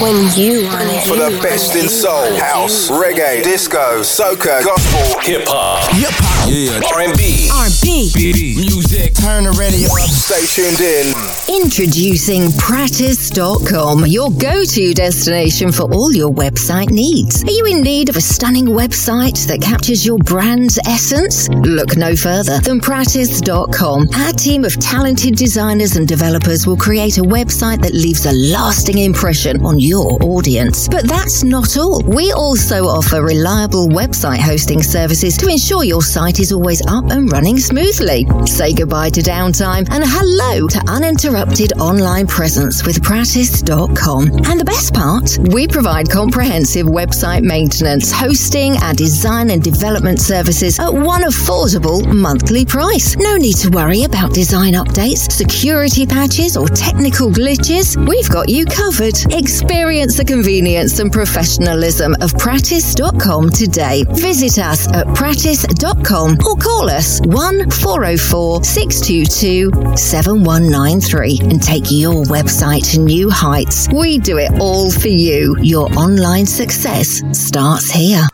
when you want it. For the best in soul, house, reggae, disco, soca, gospel, hip hop, hip hop, yeah, R&B, R&B, music. Turn the radio up. Stay tuned in. Introducing Practice.com, your go-to destination for all your website needs. Are you in need of a stunning website that captures your brand's essence? Look no further than Practice.com. Our team of talented designers and developers will create a website that leaves a lasting impression on your audience. But that's not all. We also offer reliable website hosting services to ensure your site is always up and running smoothly. Say goodbye to downtime and hello to uninterrupted online presence with Practice.com. And the best part, we provide comprehensive website maintenance, hosting, and design and development services at one affordable monthly price. No need to worry about design updates, security patches, or technical glitches. We've got you covered. Experience the convenience and professionalism of Practice.com today. Visit us at Practice.com or call us 1 404 622 7193 and take your website to new heights. We do it all for you. Your online success starts here.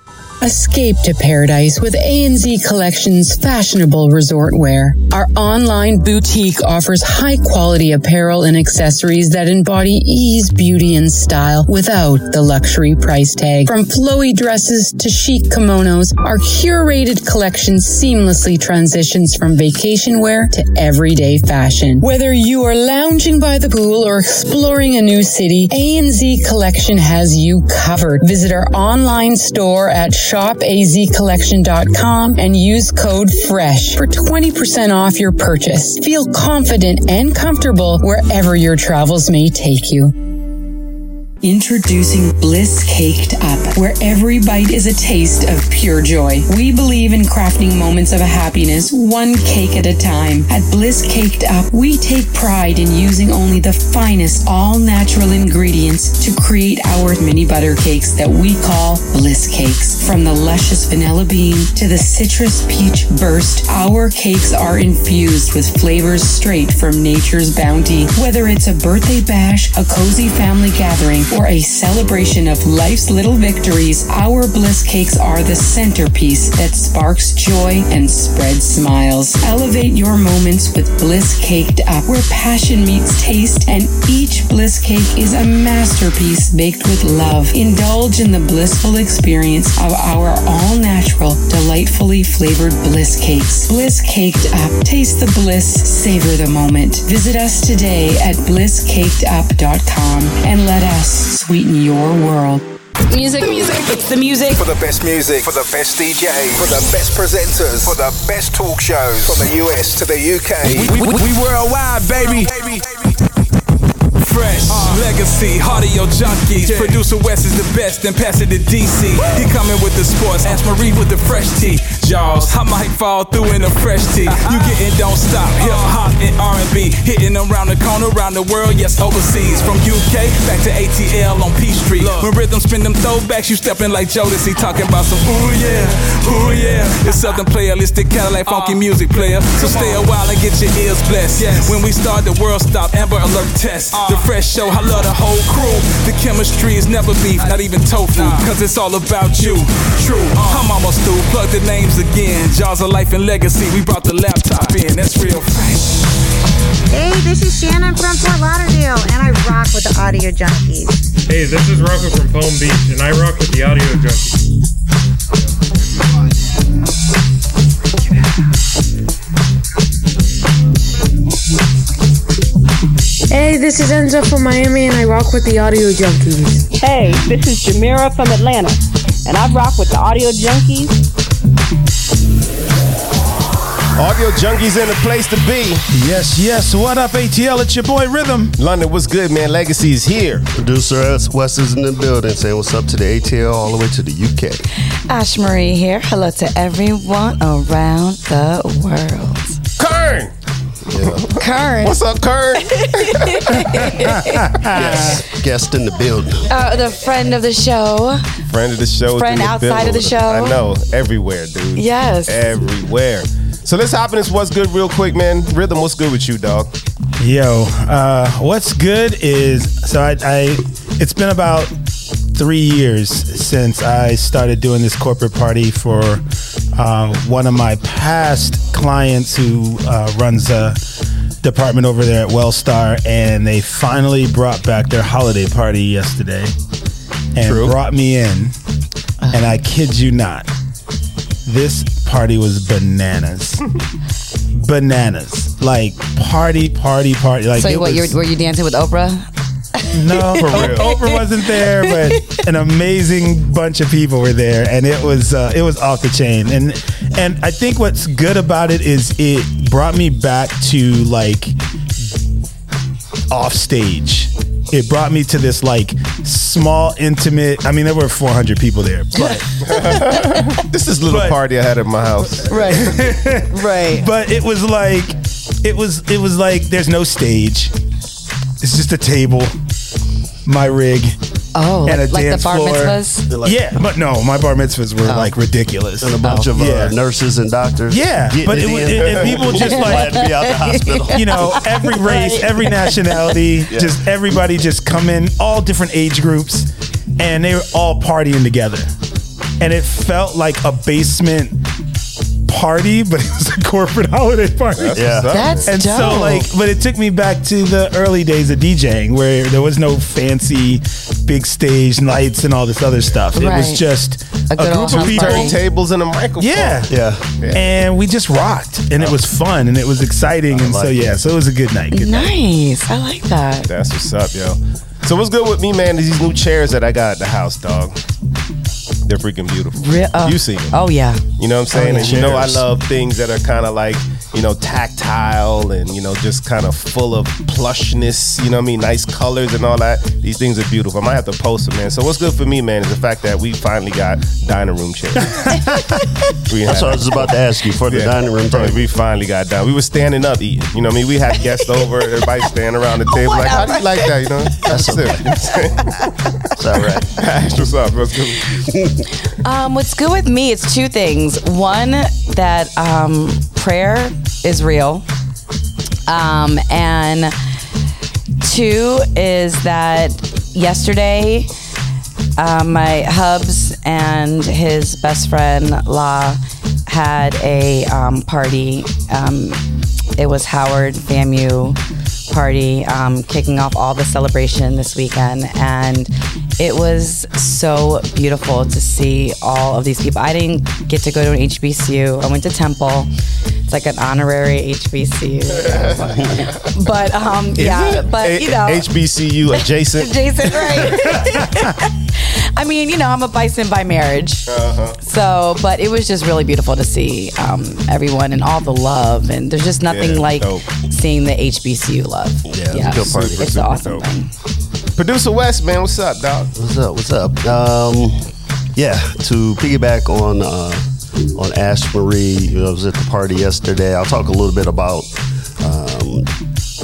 Escape to paradise with ANZ Collection's fashionable resort wear. Our online boutique offers high quality apparel and accessories that embody ease, beauty, and style without the luxury price tag. From flowy dresses to chic kimonos, our curated collection seamlessly transitions from vacation wear to everyday fashion. Whether you are lounging by the pool or exploring a new city, ANZ Collection has you covered. Visit our online store at shopazcollection.com and use code FRESH for 20% off your purchase. Feel confident and comfortable wherever your travels may take you. Introducing Bliss Caked Up, where every bite is a taste of pure joy. We believe in crafting moments of happiness, one cake at a time. At Bliss Caked Up, we take pride in using only the finest, all natural ingredients to create our mini butter cakes that we call Bliss Cakes. From the luscious vanilla bean to the citrus peach burst, our cakes are infused with flavors straight from nature's bounty. Whether it's a birthday bash, a cozy family gathering, or a celebration of life's little victories, our bliss cakes are the centerpiece that sparks joy and spreads smiles. Elevate your moments with Bliss Caked Up, where passion meets taste, and each bliss cake is a masterpiece baked with love. Indulge in the blissful experience of our all natural, delightfully flavored bliss cakes. Bliss Caked Up. Taste the bliss, savor the moment. Visit us today at blisscakedup.com and let us sweeten your world. Music, music, it's the music. For the best music, for the best DJs, for the best presenters, for the best talk shows, from the US to the UK. We, we, we worldwide, baby. Fresh, uh, legacy, Audio Junkeez. Yeah. Producer West is the best, then pass it to DC. He coming with the sports, Ash Marie with the fresh tea. Jaws, I might fall through in a fresh tee. You getting don't stop, hip hop and R&B, hitting around the corner, around the world, yes overseas. From UK back to ATL on P Street. When rhythm spin them throwbacks, you stepping like Jodeci, talking about some ooh yeah, ooh yeah. It's Southern playalistic Cadillac funky music player. So stay a while and get your ears blessed. When we start, the world stop. Amber Alert test. The fresh show, I love the whole crew. The chemistry is never beef, not even tofu, cause it's all about you. True, uh. I'm almost through. Plug the names again. Jaws of life and legacy. We brought the laptop in. That's real fresh. Hey, this is Shannon from Fort Lauderdale, and I rock with the Audio Junkeez. Hey, this is Rocco from Palm Beach, and I rock with the Audio Junkeez. Hey, this is Enzo from Miami, and I rock with the Audio Junkeez. Hey, this is Jamira from Atlanta, and I rock with the Audio Junkeez. Audio Junkies in the place to be. Yes, yes. What up, ATL? It's your boy Rhythm. London, what's good, man? Legacy is here. Producer S. West is in the building saying what's up to the ATL all the way to the UK. Ash Marie here. Hello to everyone around the world. Kern! Yeah. Kern. What's up, Kern? yes, guest in the building. Uh, the friend of the show. Friend of the show. Friend the outside of the show. I know. Everywhere, dude. Yes. Everywhere. So let's hop in this what's good real quick, man. Rhythm, what's good with you, dog? Yo, uh, what's good is so I, I it's been about three years since I started doing this corporate party for uh, one of my past clients who uh, runs a department over there at Wellstar, and they finally brought back their holiday party yesterday and True. brought me in. And I kid you not, this party was bananas. bananas. Like party, party, party. Like so what? was- You're, were you dancing with Oprah? No, Oprah wasn't there, but an amazing bunch of people were there, and it was uh, it was off the chain. And and I think what's good about it is it brought me back to like off stage. It brought me to this like small, intimate. I mean, there were 400 people there, but this is a little party I had at my house. Right, right. But it was like, it was it was like there's no stage. It's just a table, my rig. Oh, and a like, like the dance bar floor. mitzvahs? yeah, but no, my bar mitzvahs were Oh. like ridiculous. And a bunch of uh, nurses and doctors. Yeah, but it, in. was, it, people just like glad to be out the hospital. You know, every race, every nationality, Yeah. just everybody just come in, all different age groups, and they were all partying together, and it felt like a basement party, but it was a corporate holiday party. That's Yeah. what's up, That's and so dope. like, but it took me back to the early days of DJing where there was no fancy big stage lights and all this other stuff. It was just A a, good group of house people. party. Tables and a microphone. Yeah. Yeah. And we just rocked, and it was fun, and it was exciting, and so like yeah, so it was a good night. Good night. Nice. I like that. That's what's up, yo. So what's good with me, man? Is these new chairs that I got at the house, dog. They're freaking beautiful. Re- uh, you see them. Oh yeah. You know what I'm saying? yeah. And you know I love things that are kind of like, you know, tactile and, you know, just kind of full of plushness, you know what I mean? Nice colors and all that. These things are beautiful. I might have to post them, man. So what's good for me, man, is the fact that we finally got dining room chairs. That's what I was about to ask you for the dining room Bro, table. we finally got down. We were standing up eating. You know what I mean? We had guests over, everybody standing around the table. Like, how do you like that? You know? That's it. You know what I'm saying? It's all right. That's what's up. What's good? Um, what's good with me? It's two things. One that um, prayer is real, um, and two is that yesterday um, my hubs and his best friend La had a um, party. Um, it was Howard FAMU party, um, kicking off all the celebration this weekend, and it was so beautiful to see all of these people. I didn't get to go to an HBCU. I went to Temple. It's like an honorary HBCU, but um, yeah, but you know, HBCU adjacent. Jason, right? I mean, you know, I'm a bison by marriage. Uh-huh. So, but it was just really beautiful to see um, everyone and all the love. And there's just nothing Yeah, like dope. seeing the HBCU love. Yeah, it was a good party. It's an awesome dope. thing. Producer West, man, what's up, dog? What's up? What's up? Um, yeah, to piggyback on uh, on Ash Marie, you know, I was at the party yesterday. I'll talk a little bit about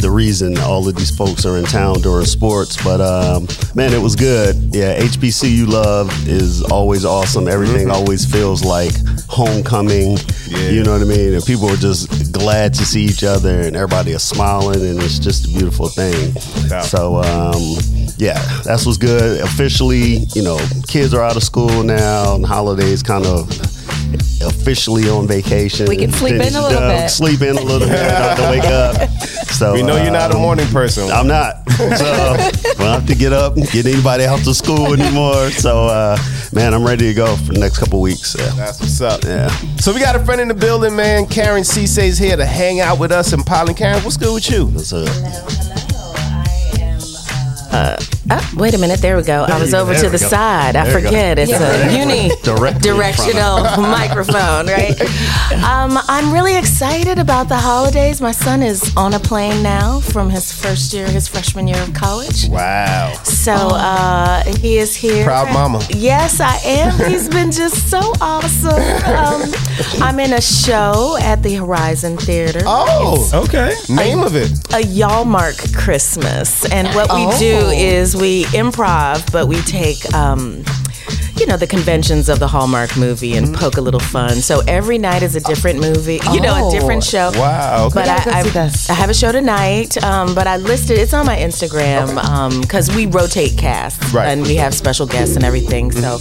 the reason all of these folks are in town during sports. But um, man, it was good. Yeah, HBCU love is always awesome. Everything always feels like homecoming. You know what I mean? And people are just glad to see each other, and everybody is smiling, and it's just a beautiful thing. Yeah. So um, yeah, that's what's good. Officially, you know, kids are out of school now, and holidays kind of officially on vacation. We can sleep in a little done, bit. Sleep in a little bit. Don't have to wake up. So We know you're not a um, morning person. I'm not. So I don't have to get up and get anybody out to school anymore. So uh, man, I'm ready to go for the next couple weeks. Yeah. That's what's up. Yeah. So we got a friend in the building, man. Karen Ceesay's here to hang out with us in Pollen. Karen, what's good with you? What's up? Oh, wait a minute. There we go. I was over to the go. side. I There go. forget. It's a uni directional microphone, right? Um, I'm really excited about the holidays. My son is on a plane now from his first year, his freshman year of college. Wow. So uh, he is here. Proud mama. Yes, I am. He's been just so awesome. Um, I'm in a show at the Horizon Theater. Oh, Okay. name of it. a Yallmark Christmas. And what we Oh. Do is we improv, but we take, um, you know, the conventions of the Hallmark movie and poke a little fun. So every night is a different movie, you know, a Oh. different show. Wow, okay. But I, I. I have a show tonight, um, but I listed it's on my Instagram because we rotate casts Right, and we have special guests and everything. So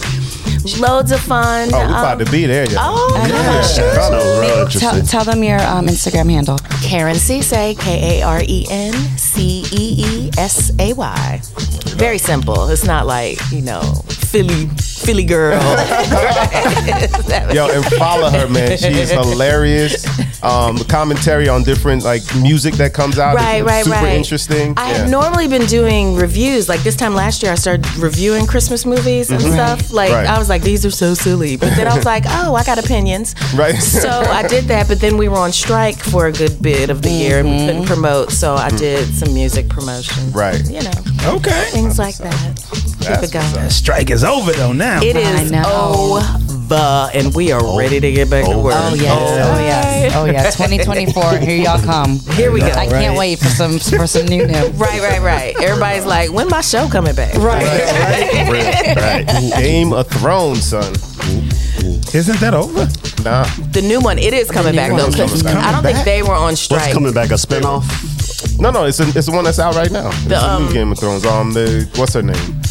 loads of fun. Oh, we about Um, to be there, yeah. Oh, I know. gosh. Sounds real Tell, tell them your um, Instagram handle. Karen Ceesay, K A R E N C E E S A Y. Very simple. It's not like, you know, Philly, Philly girl. Yo, and follow her, man. She is hilarious. Um, the commentary on different like music that comes out Right, is right, super right. interesting. I Yeah. had normally been doing reviews. Like this time last year, I started reviewing Christmas movies and Mhm. stuff. Like Right. I was like, these are so silly. But then I was like, oh, I got opinions. Right. So I did that. But then we were on strike for a good bit of the year and we couldn't promote. So I did some music promotion. Right. You know, Okay. things like that. Keep it going. That strike is over though now. It is over, and we are ready to get back to work. Oh yes, oh yes, oh yeah. 2024, here y'all come. Here we go. I can't Right. wait for some for some new new. Right, right, right. Everybody's like, when my show coming back? Right. right. right. Game of Thrones, son. Isn't that over? Nah. The new one, it is coming back though. coming back. I don't think they were on strike. What's coming back? A spinoff? No, no, it's a, it's the one that's out right now. It's The, a new um, Game of Thrones. Um, the what's her name?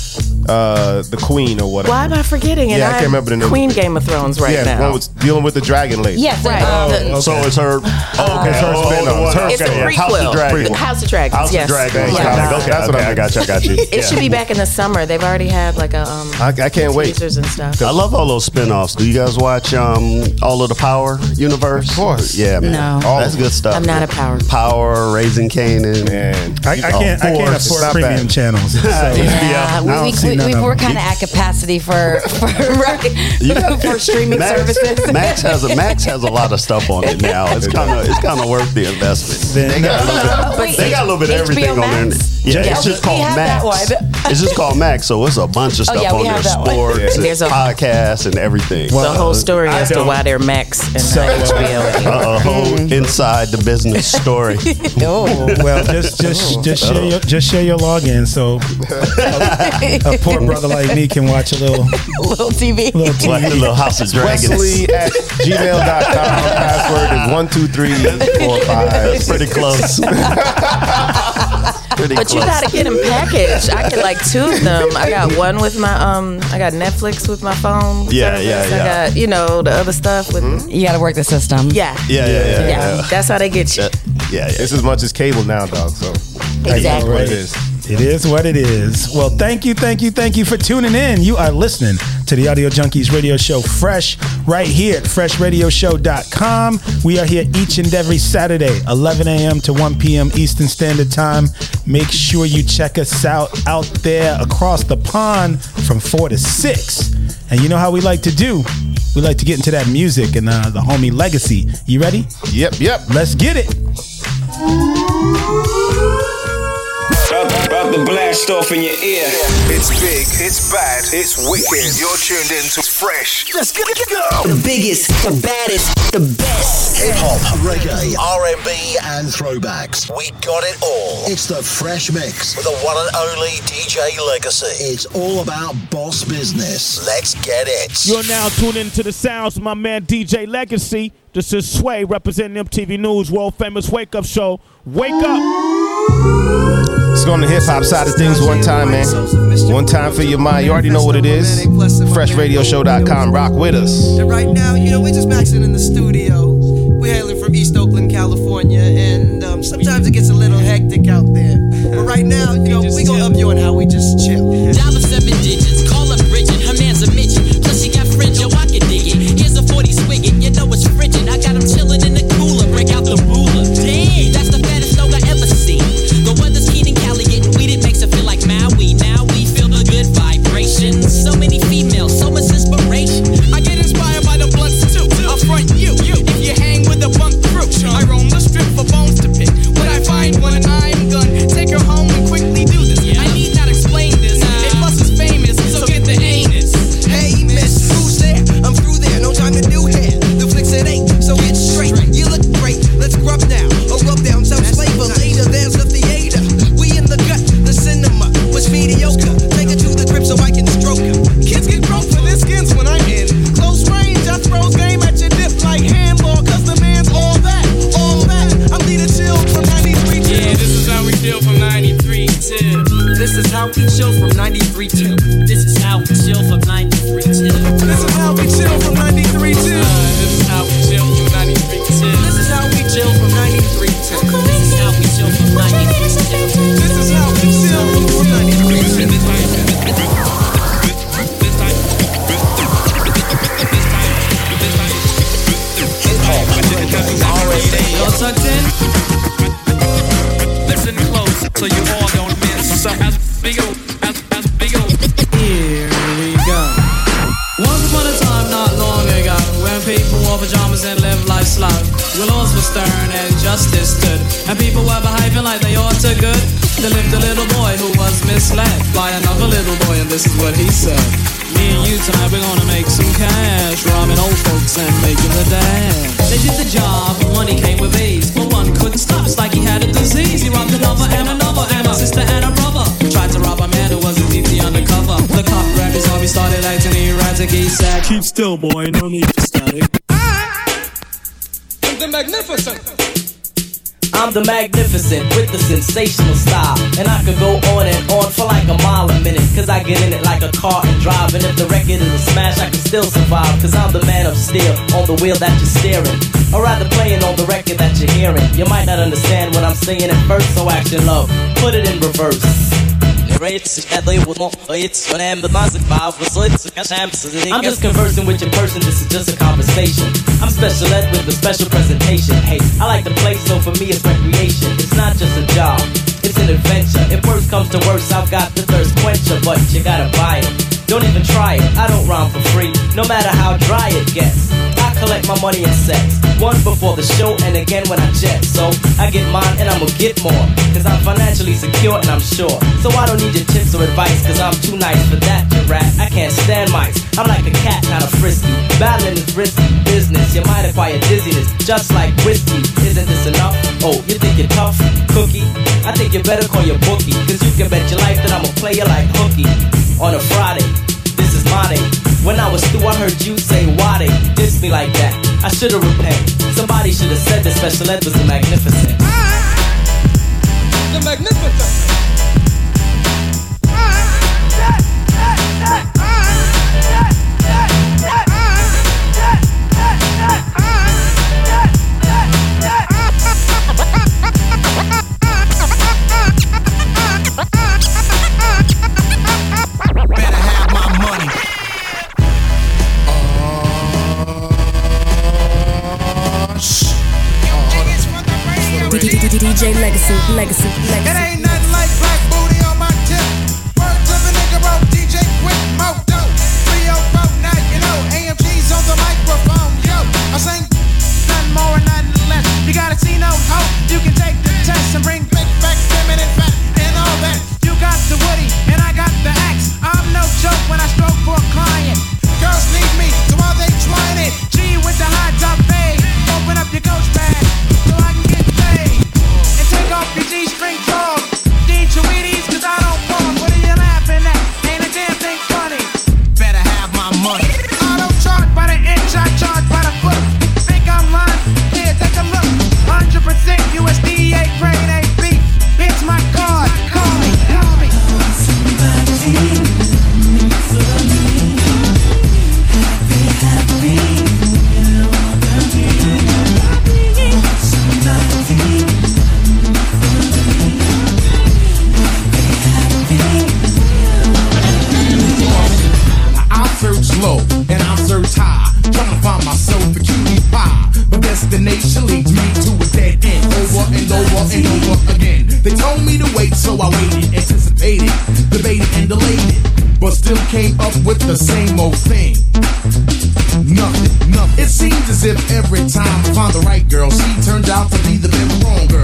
Uh, the Queen or whatever. Why am I forgetting? And Yeah, I I'm can't remember the name. Queen Game of Thrones right yeah, the now. one was dealing with the dragon lady. Yes, Right. The- Oh, So it's her. Oh, okay. It's her oh, spin-off. It's her It's okay, spin-off. House of Dragons. House of Dragons. House yes. of Dragons. Yes. Okay, okay, That's what okay, I I got you. I got you. It Yeah. should be back in the summer. They've already had like a um I, I can't wait. teasers and stuff. I love all those spin-offs. Do you guys watch um, all of the Power universe? Of course. Yeah, man. No. All That's good stuff. I'm not a Power. Power, Raising Kanan. Man, I, I can't. I can't afford premium channels. So Yeah, we, we, see we, none we of were them. kind of at capacity for for, for streaming Max, services. Max has a Max has a lot of stuff on it now. It's kind of it's kind of worth the investment. They got a little bit, they got a little bit of HBO everything on there. Yeah, Yeah, it's just called Max. It's just called Max, so it's a bunch of stuff Oh, stuff yeah, on there, have that one. sports, Yeah. and There's a- podcasts, and everything. the whole story I as to don't- why they're Max and So, not uh, HBO. a, a whole inside the business story. oh, Well, just just just share your just share your login so a, a poor brother like me can watch a little little TV. little like the TV. little House of Dragons. Wesley at gmail.com. Password is one two three four five. That's pretty close. pretty But you gotta get them packaged. I get like two of them. I got one with my um. I got Netflix with my phone. Yeah, service. yeah, yeah. I got you know the other stuff with. You got to work the system. Yeah. yeah, yeah, yeah, Yeah. yeah. That's how they get you. Yeah, yeah, yeah. It's as much as cable now, dog. So Exactly. what it is. It is what it is. Well, thank you, thank you, thank you for tuning in. You are listening to the Audio Junkeez radio show Fresh right here at freshradioshow.com. We are here each and every Saturday, 11 a.m. to 1 p.m. Eastern Standard Time. Make sure you check us out out there across the pond from 4 to 6. And you know how we like to do? We like to get into that music and uh, the homie legacy. You ready? Yep, yep. Let's get it. About, about blast off in your ear. It's big, it's bad, it's wicked. You're tuned in to Fresh. Let's get it go. The biggest, the baddest, the best. Hip hop, reggae, R&B, and throwbacks. We got it all. It's the Fresh Mix with the one and only DJ Legacy. It's all about boss business. Let's get it. You're now tuned into the sounds of my man DJ Legacy. This is Sway representing MTV News World Famous Wake Up Show. Wake up! Let's go on the hip hop side of things one time, man. One time for your mind. You already know what it is. FreshRadioshow.com. Rock with us. And right now, you know, we're just maxing in the studio. We're hailing from East Oakland, California, and um, sometimes it gets a little hectic out there. But right now, you know, we gonna up you on how we just chill. Dollar seven digits, call the dash. They did the job, money came with ease, but one couldn't stop. It's like he had a disease. He robbed another and another, and a sister and a brother. Tried to rob a man who wasn't deeply undercover. The cop grabbed his arm, he started acting erratic. He said, "Keep still, boy, no need for static." The magnificent. I'm the magnificent with the sensational style. And I could go on and on for like a mile a minute. Cause I get in it like a car and drive. And if the record is a smash, I can still survive. Cause I'm the man of steel on the wheel that you're steering. Or rather playing on the record that you're hearing. You might not understand what I'm saying at first, so action low. Put it in reverse. I'm just conversing with your person, this is just a conversation. I'm special ed with a special presentation. Hey, I like to play, so for me it's recreation. It's not just a job, it's an adventure. If worse comes to worse, I've got the thirst quencher, but you gotta buy it. Don't even try it, I don't rhyme for free, no matter how dry it gets. Collect my money in sets, one before the show and again when I jet. So I get mine and I'ma get more, cause I'm financially secure and I'm sure. So I don't need your tips or advice, cause I'm too nice for that to rat. I can't stand mice, I'm like a cat, kinda frisky. Battling is risky business, you might acquire dizziness, just like whiskey. Isn't this enough? Oh, you think you're tough? Cookie? I think you better call your bookie, cause you can bet your life that I'ma play you like hooky. On a Friday, this is my day. When I was through, I heard you say, why they diss me like that? I should've repent. Somebody should've said that special ed was the magnificent. The magnificent. Better DJ Legacy, Legacy, Legacy. It ain't nothing like black booty on my tip. Word to the nigga wrote DJ Quik Moto. 304, now you know. AMG's on the microphone, yo. I sing nothing more, nothing less. You gotta see no hope. You can take the test and bring if every time I find the right girl, she turns out to be the wrong girl.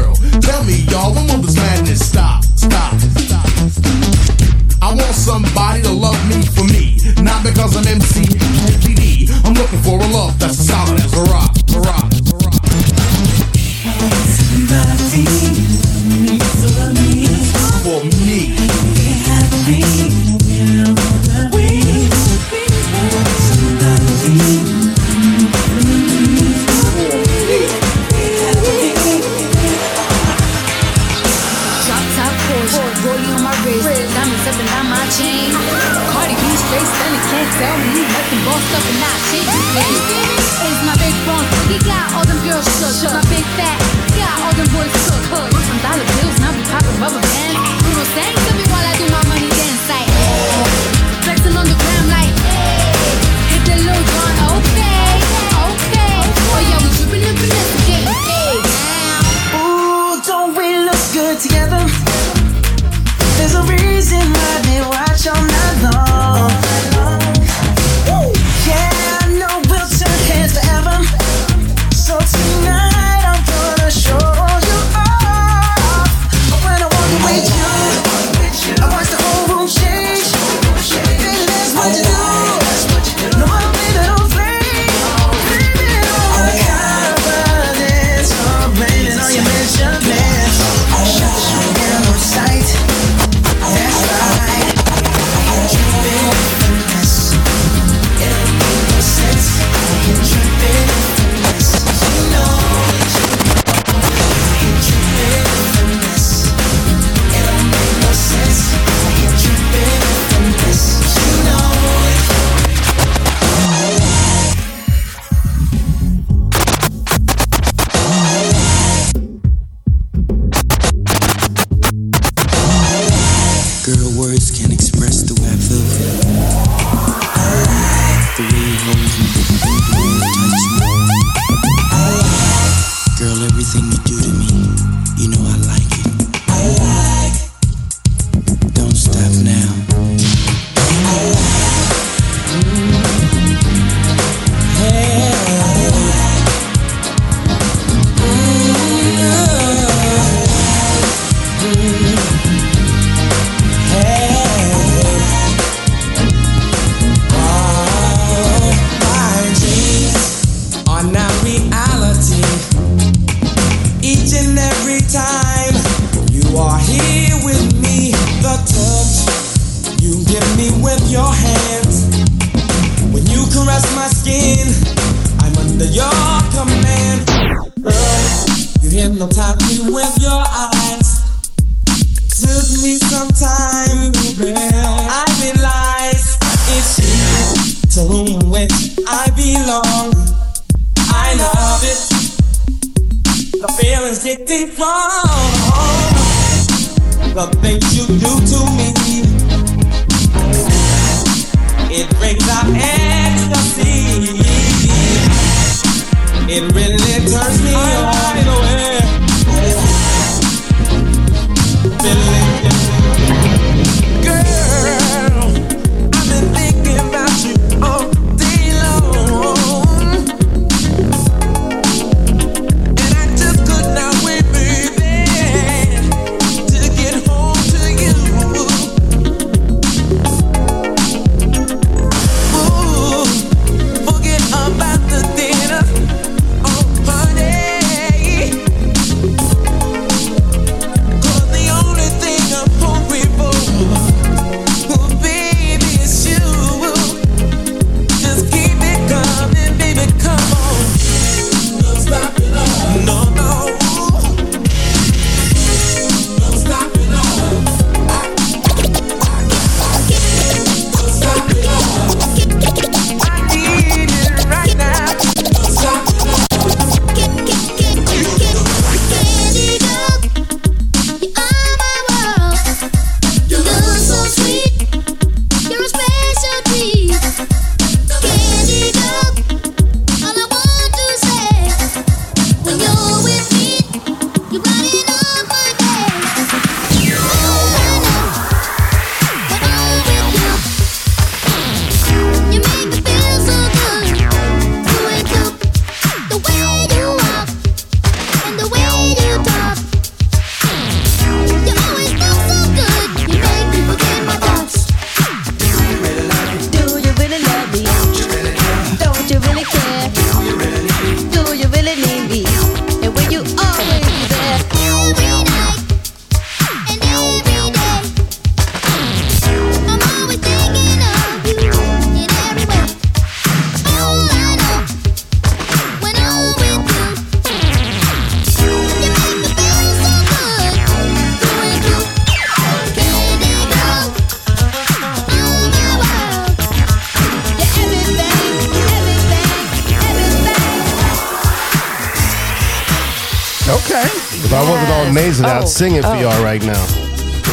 Nasally out singing for Oh. y'all right now.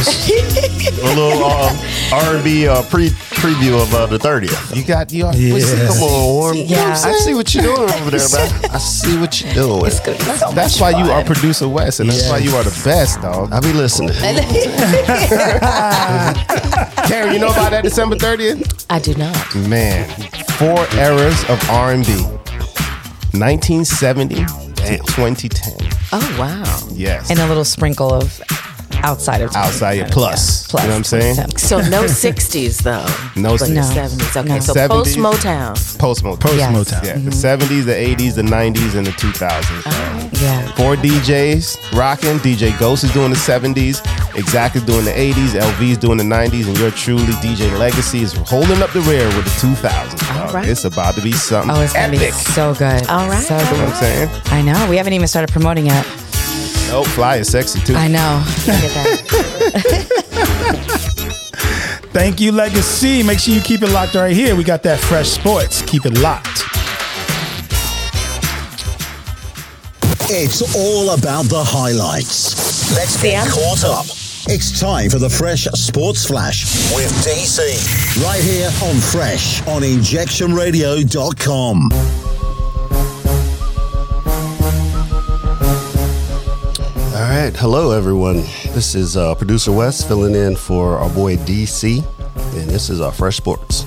A little uh, R&B uh, pre preview of uh, the 30th. You got you. Yeah. Come on, Warm. Yeah. I see what you're doing over there, man. I see what you're doing. It's gonna be so That's much why you are producer West, and that's why you are the best, dog. I be listening. Karen, you know about that December 30th? I do not. Man, four eras of R&B. 1970 to 2010. Oh wow. Yes. and a little sprinkle of outside of Outside your Yeah. plus. Plus. You know what I'm saying? So no '60s though. No but No. '70s. Okay, No. so 70s. post Motown. Post Motown. Post Yes. Motown. Yeah, the mm-hmm. 70s, the 80s, the 90s, and the 2000s. Um, yeah. Four DJs rocking. DJ Ghost is doing the 70s. Exact is doing the 80s. LV's doing the 90s. And you're truly DJ Legacy is holding up the rear with the 2000s. Dog. right. It's about to be something Oh, it's gonna epic. be so good. All right. So You know what I'm saying? I know. We haven't even started promoting yet. Oh, Fly is sexy too. I know. Look at that. Thank you, Legacy. Make sure you keep it locked right here. We got that fresh sports. Keep it locked. It's all about the highlights. Let's get caught up. It's time for the Fresh Sports Flash with DC. Right here on Fresh on injectionradio.com. All right. Hello, everyone. This is uh, producer West filling in for our boy DC, and this is our Fresh Sports.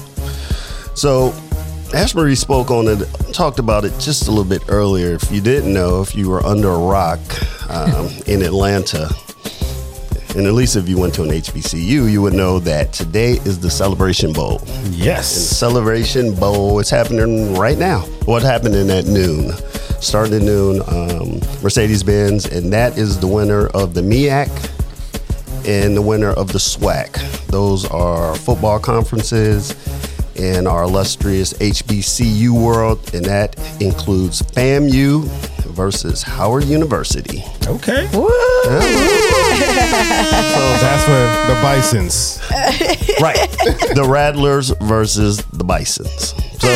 So, Ash Marie spoke on it, talked about it just a little bit earlier. If you didn't know, if you were under a rock um, in Atlanta, and at least if you went to an HBCU, you would know that today is the Celebration Bowl. Yes. Celebration Bowl is happening right now. What happening at noon? Starting at noon, um, Mercedes Benz, and that is the winner of the MEAC and the winner of the SWAC. Those are football conferences in our illustrious HBCU world, and that includes FAMU versus Howard University. Okay. So that's for the Bisons. right. The Rattlers versus the Bisons. So,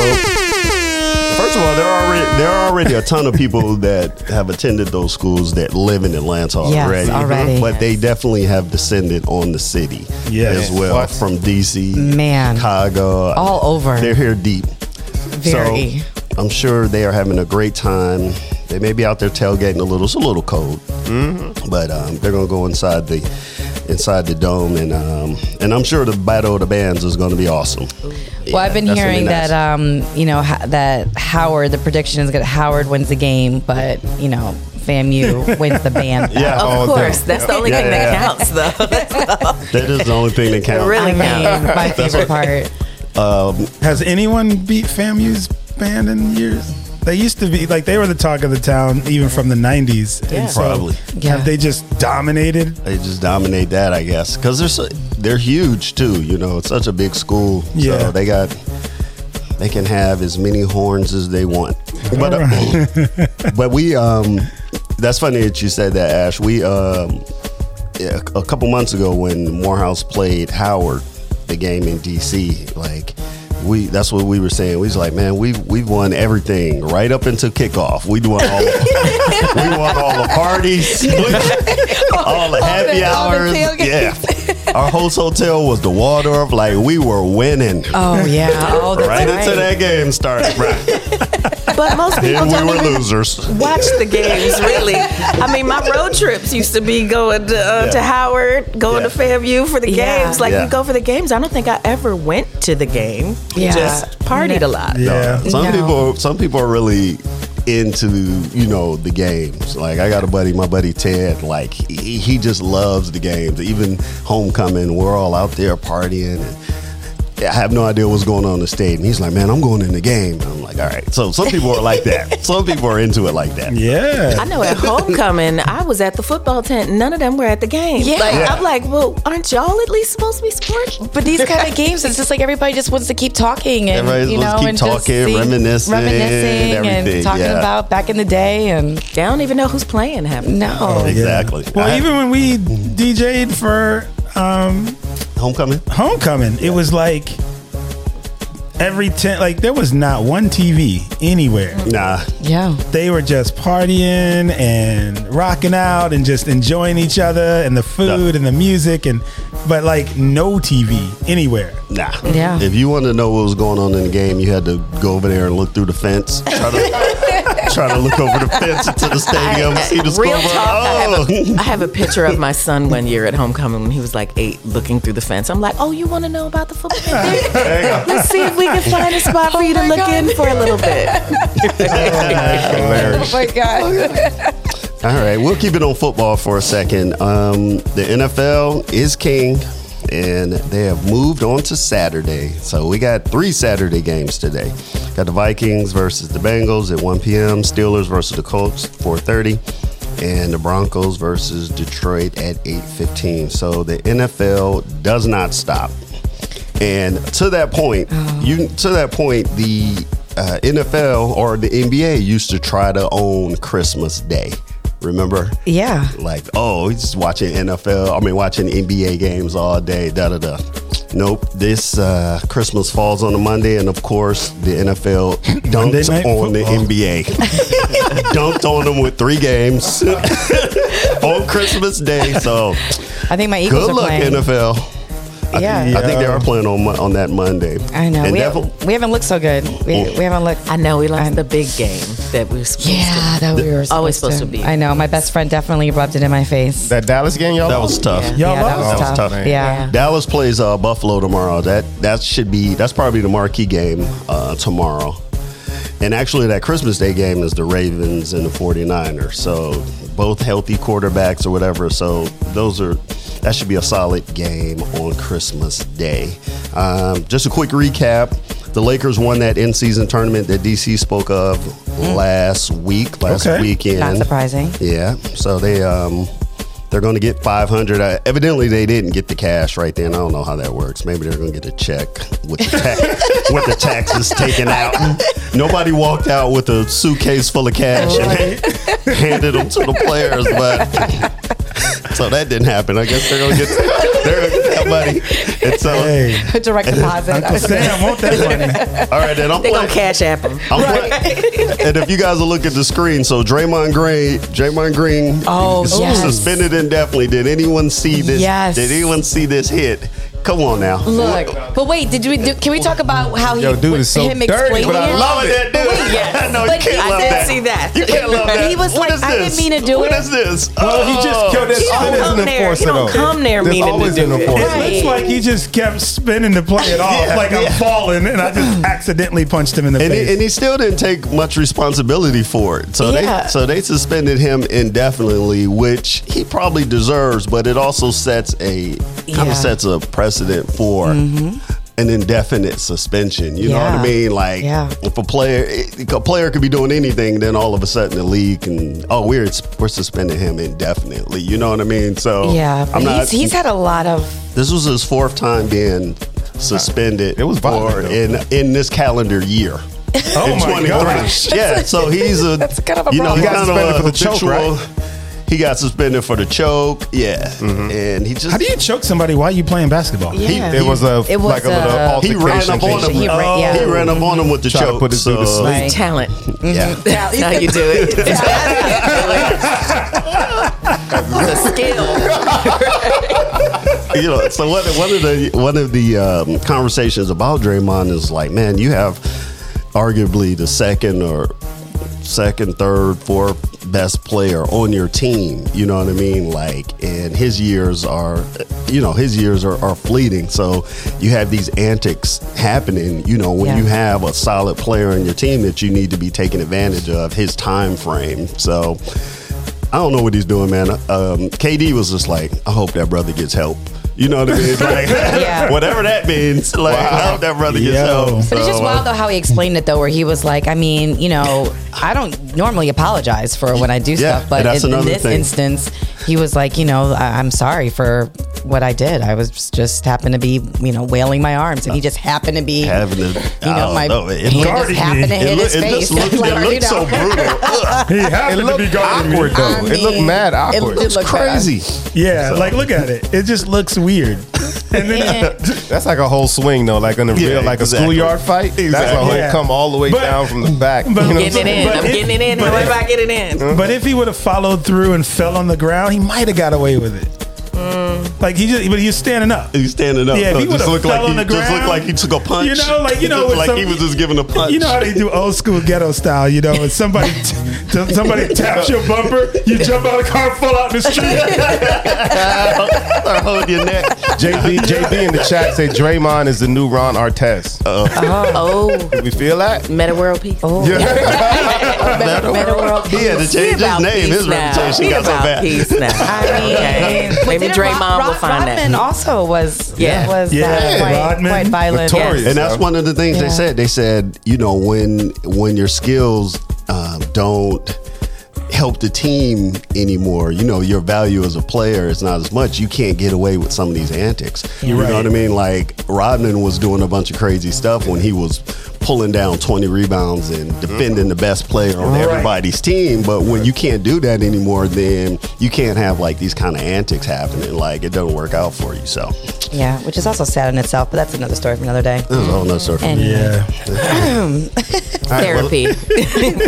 first of all, there are already there are already a ton of people that have attended those schools that live in Atlanta Yes, already. already. But they definitely have descended on the city Yes. as well What? from DC, Man. Chicago, All over. They're here deep. Very. So I'm sure they are having a great time. They may be out there tailgating a little. It's a little cold, Mm-hmm. but um, they're gonna go inside the inside the dome, and um, and I'm sure the battle of the bands is gonna be awesome. Well, I've been hearing gonna that um, you know ha- that Howard. The prediction is that Howard wins the game, but you know FAMU wins the band. Yeah. Of course, day. that's the only Yeah, thing yeah, that counts, though. That is the only thing that counts. really I mean, my favorite part. Um, Has anyone beat FAMU's band in years? They used to be like they were the talk of the town even from the '90s. Yeah. And so Probably. Yeah. Have they just dominated? they just dominate that, I guess, because they're so, they're huge too. You know, it's such a big school. Yeah. So they got they can have as many horns as they want. But uh, but we um that's funny that you said that ash we um a couple months ago when morehouse played howard the game in dc like we that's what we were saying. We was like man we we've won everything right up until kickoff. We won all we won all the parties all the happy all the hours tailgates. yeah our host hotel was the waldorf like we were winning Oh yeah. Oh, that's right right. into that game started right But most people and we don't were even losers watch the games, really. I mean, my road trips used to be going to, uh, Yeah. to Howard, going Yeah. to Fairview for the Yeah. games. Like, Yeah. we go for the games. I don't think I ever went to the game. Yeah. Just partied a lot. Yeah. Some No. people, some people are really into you know the games. Like I got a buddy, my buddy Ted. Like he, he just loves the games. Even homecoming, we're all out there partying. And I have no idea what's going on in the state. And he's like, "Man, I'm going in the game." And I'm like, "All right." So some people are like that. Some people are into it like that. Yeah. I know at homecoming, I was at the football tent. None of them were at the game. Yeah. Like, Yeah. I'm like, well, aren't y'all at least supposed to be sports? But these kind of games, it's just like everybody just wants to keep talking and Everybody you know keep and just talking, see- reminiscing, reminiscing, everything, and talking yeah. about back in the day. And They don't even know who's playing half the no, Oh, yeah. Exactly. Well, I- even when we DJ'd for um, homecoming. homecoming, it was like every ten like there was not one TV anywhere. Nah. Yeah. They were just partying and rocking out and just enjoying each other and the food and the music and but like no TV anywhere. Nah. Yeah. If you wanted to know what was going on in the game, you had to go over there and look through the fence. Try to try to look over the fence into the stadium and see the Real scoreboard. talk. I have, Oh. a, I have a picture of my son one year at homecoming when he was like eight, looking through the fence. I'm like, "Oh, you want to know about the football? game? Let's see if we can find a spot for you to look in for a little bit." Oh my god. All right, we'll keep it on football for a second. Um, the NFL is king, and they have moved on to Saturday. So we got three Saturday games today. Got the Vikings versus the Bengals at 1 p.m. Steelers versus the Colts 4:30, and the Broncos versus Detroit at 8:15. So the NFL does not stop. And to that point, you to that point, the uh, NFL or the NBA used to try to own Christmas Day. Remember? Yeah. Like, oh, he's watching NFL. I mean, watching NBA games all day. Da da da. Nope. This uh, Christmas falls on a Monday, and of course, the NFL Monday dunked Night on the NBA. dunked on them with three games on Christmas Day. So, I think my Eagles good are luck, playing. NFL. I, Yeah. think, I think they are playing on on that Monday. I know. We, have, we haven't looked so good. We, we haven't looked. I know we lost the big game that we were supposed Yeah, to. that we were always supposed to be. I know. My best friend definitely rubbed it in my face. That Dallas game, y'all. That was tough. Yeah, that was tough. Yeah. Dallas plays uh, Buffalo tomorrow. That that should be that's probably the marquee game uh, tomorrow. And actually, that Christmas Day game is the Ravens and the 49ers. So both healthy quarterbacks or whatever. So those are that should be a solid game on Christmas Day. Um, just a quick recap: the Lakers won that in-season tournament that DC spoke of last week, last Okay. weekend. Not surprising. Yeah. So they um they're going to get 500. Uh, evidently, they didn't get the cash right then. I don't know how that works. Maybe they're going to get a check with the, with the taxes taken out. Nobody walked out with a suitcase full of cash and handed them to the players, but so that didn't happen. I guess they're going to get they're going to get that money. And so, Direct deposit. Uncle Sam want that money. all right, then I'm They playing. gonna cash app him. I'm playing- and if you guys will look at the screen, so Draymond Green, Draymond Green, Oh, is yes. suspended indefinitely. Did anyone see this? Yes. Did anyone see this hit? Come on now. Look, but wait, did we? Do, can we talk about how he? Yo, dude is so him dirty, explaining but I love it. But wait, yes. no, you but can't he- love I did that. see that. You can't love that. He was What like, I didn't this? mean to do What it. is this? Well, he just Yo, there's He don't always come an there- he don't come there There's meaning to always do an it. enforcer. It looks like he just kept spinning to play it off, Yeah, like I'm falling, and I just accidentally punched him in the And face. he, and he still didn't take much responsibility for it. So Yeah. they so they suspended him indefinitely, which he probably deserves. But it also sets a kind of sets a precedent for mm-hmm. an indefinite suspension. You know what I mean? Like Yeah. if a player if a player could be doing anything, then all of a sudden the league can oh we're we're suspending him indefinitely. You know what I mean? So Yeah, I'm not. he's, he's had a lot of. this was his fourth time being suspended. It was violent, for in in this calendar year. oh in my 23. gosh! Yeah, so he's a That's kind of a you know problem. he's He got kind of a for the choke, habitual- He got suspended for the choke. Yeah, and he just How do you choke somebody while you playing basketball? Yeah. It was a It was, like a little uh, he ran up on him. He ran- yeah. He ran up on him with the Try to choke. put this dude to so- sleep. Right. Talent. Yeah, That's how you do it. It's a skill. you know. So one, one of the one of the um, conversations about Draymond is like, man, you have arguably the second or second, third, fourth best player on your team. You know what I mean? Like, and his years are, you know, his years are, are fleeting. So you have these antics happening. You know, when Yeah. you have a solid player on your team that you need to be taking advantage of his time frame. So. I don't know what he's doing, man. Um, KD was just like, I hope that brother gets help. You know what I mean? Like, Yeah. whatever that means. Like, I hope that brother gets Yo. help. But it's just wild though how he explained it though, where he was like, I mean, you know, I don't normally apologize for when I do Yeah, stuff, but that's in, in this thing. instance, he was like, you know, I- I'm sorry for what I did. I was just happened to be, you know, wailing my arms, and he just happened to be, having to, you know, my know, it, hand just guarding happened to me. hit it, his look- it face. just looked, Like, it you looked so brutal. Ugh. He It happened to be looked guarding me. awkward though. I it looked mean, mad it awkward. did look bad. Crazy. Yeah, like look at it. It just looks weird. And then That's like a whole swing though, like in a Yeah, real like exactly. a schoolyard fight. That's a Exactly. whole Yeah. come all the way But- down from the back. but- you know what I'm Getting it in. But I'm if- getting it in. but How if- I get it in? But if he would have followed through and fell on the ground, he might have got away with it. Uh, like he just, but he was standing up. He's standing up. Yeah, if so he it would've just looked fell like on he the just looked like he took a punch. You know, like you know, looked like some- he was just giving a punch. You know how they do old school ghetto style. You know, when somebody t- somebody taps your bumper, you jump out of the car, and fall out in the street. Start holding your neck. JB JB in the chat say Draymond is the new Ron Artest. Uh-huh. Oh, Did we feel that? Metta World Peace. Oh, Metta Metta World He had to change his name. His now. reputation He got so bad. Peace now. I mean, Okay. Maybe didn't Draymond Rod- will find Rodman that. also was Yeah. was Yeah. uh, quite, Rodman, quite violent. Notorious. Yes. And that's one of the things Yeah. they said. They said, you know, when when your skills um, don't help the team anymore, you know, your value as a player is not as much. You can't get away with some of these antics. You You're know what I mean? Like Rodman was doing a bunch of crazy stuff when he was pulling down 20 rebounds and mm-hmm. defending the best player on Right. everybody's team. But when you can't do that anymore, then you can't have like these kind of antics happening. Like it doesn't work out for you. So Yeah, which is also sad in itself, but that's another story for another day. this is a whole nother story. for me. Anyway. Yeah. Therapy.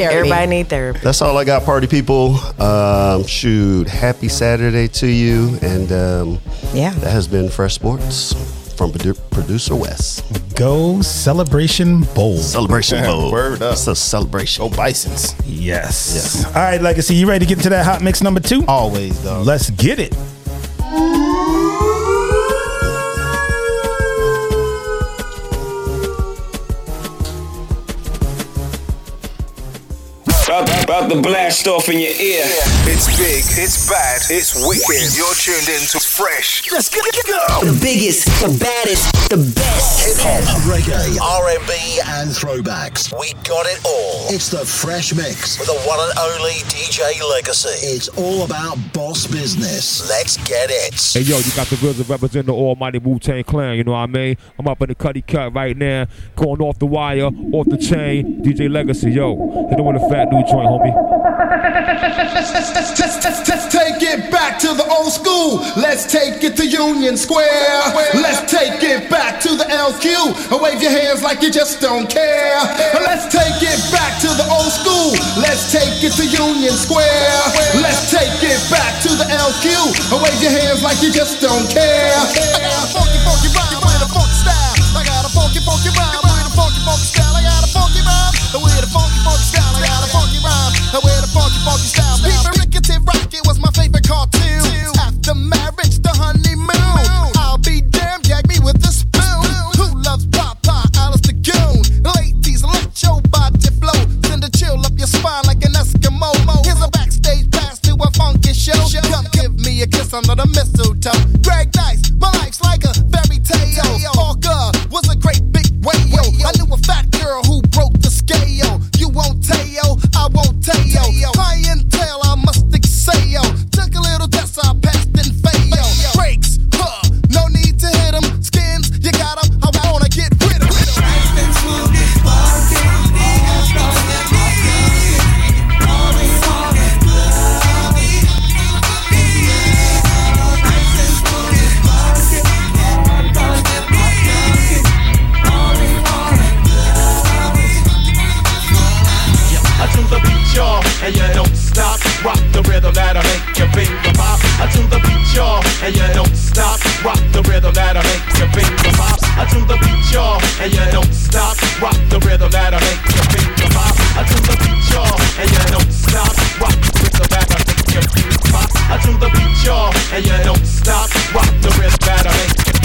Everybody need therapy. That's all I got, party people. Um, shoot, happy Saturday to you. And um, Yeah. that has been Fresh Sports from producer Wes. Go celebration bowl. Celebration Bowl. Word up. It's a celebration. Go Bisons. Yes. Yes. All right, Legacy, you ready to get into that hot mix number two? Always though. Let's get it. About, to blast off in your ear. It's big, it's bad, it's wicked. You're tuned in to Fresh. Let's get it to go. The biggest, the baddest, the best. Hip hop, reggae, R&B, and throwbacks. We got it all. It's the Fresh Mix with the one and only DJ Legacy. It's all about boss business. Let's get it. Hey yo, you got the goods that represent the almighty Wu Tang Clan. You know what I mean? I'm up in the cutty cut right now, going off the wire, off the chain. DJ Legacy, yo, hit him with a fat new joint, homie. Let's take it back to the old school. Let's take it to Union Square. Let's take it back to the LQ. And Wave your hands like you just don't care. Let's take it back to the old school. Let's take it to Union Square. Let's take it back to the LQ. And Wave your hands like you just don't care. I got a funky, funky funky style. I got a funky, funky rhyme with a funky, funky style. I got a funky rhyme with a funky, funky style. I got a funky rhyme with a funky, style. Rickety Rocket was my favorite cartoon. After marriage, the honeymoon. I'll be damned, gag me with a spoon. Who loves Papa, Alice the Goon? Ladies, let your body flow. Send a chill up your spine like an Eskimo. Here's a backstage pass to a funky show. Come give me a kiss under the mistletoe. Greg Nice, and you don't stop. Rock the rhythm that'll make your finger pop. I do the beat, y'all, and you don't stop. Rock the rhythm that'll make your finger pop. I do the beat, y'all, and you don't stop. Rock the rhythm that'll make your finger pop. I do the beat, y'all, and you don't stop. Rock the rhythm that'll make your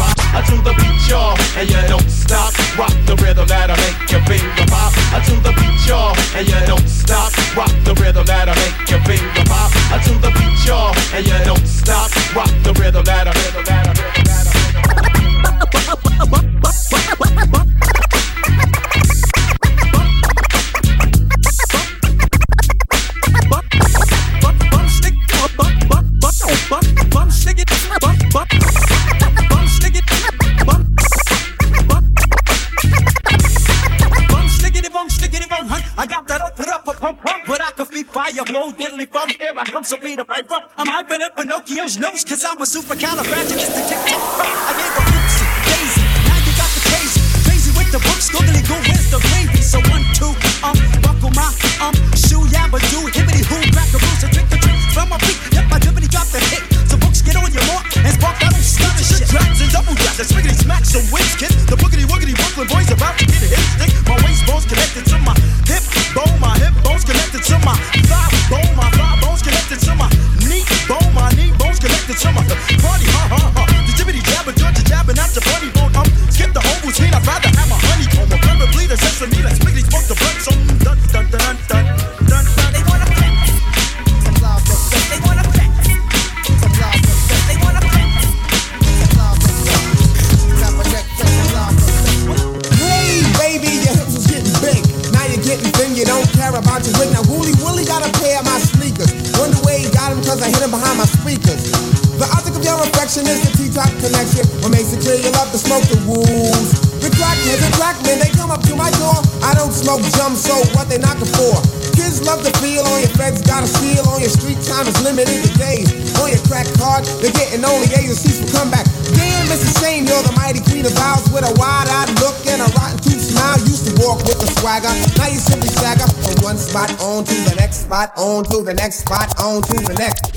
pop. Do the beat, y'all, and you don't stop. Rock the rhythm that'll make your finger pop. Do the beat, y'all, and you don't stop. Rock the rhythm that'll make your finger pop. Do the beat, y'all, and you don't stop. Rock the rhythm that'll bum. Here I come, so be the bum. I'm hyping up Pinocchio's nose, cause I'm a supercalifragilistic. On to the next spot, on to the next.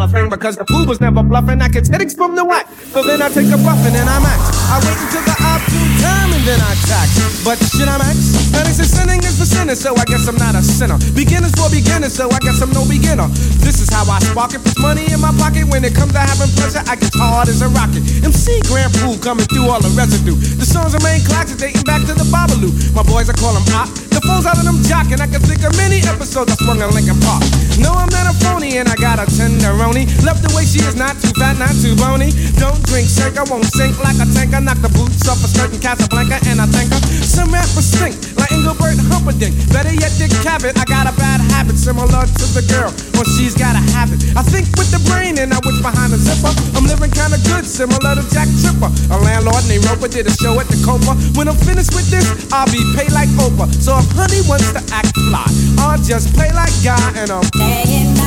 Don't a thing because the fool was never bluffing. I get headaches from the whack. So then I take a buffin and I max. I wait until the opportune time and then I tax. But shit, I'm max. Headaches and sinning is for sinners, so I guess I'm not a sinner. Beginners for beginners, so I guess I'm no beginner. This is how I spark it. Put money in my pocket. When it comes to having pleasure, I get hard as a rocket. MC Grand Puba coming through all the residue. The songs remain classics dating back to the Babalu. My boys, I call them op. The phones out of them jocking. I can think of many episodes I swung in Lincoln Park. No, I'm not a phony, and I got a tenderoni. Love the way she is not too fat, not too bony. Don't drink, shake, I won't sink like a tank. I knock the boots off a skirt in Casablanca, and I think her. Some rappers stink Engelbert Humperdinck. Better yet, Dick Cavett. I got a bad habit similar to the girl when she's got a habit. I think with the brain, and I wish behind the zipper. I'm living kinda good, similar to Jack Tripper. A landlord named Roper did a show at the Copa. When I'm finished with this, I'll be paid like Oprah. So if honey wants to act fly, I'll just play like guy and I'm playing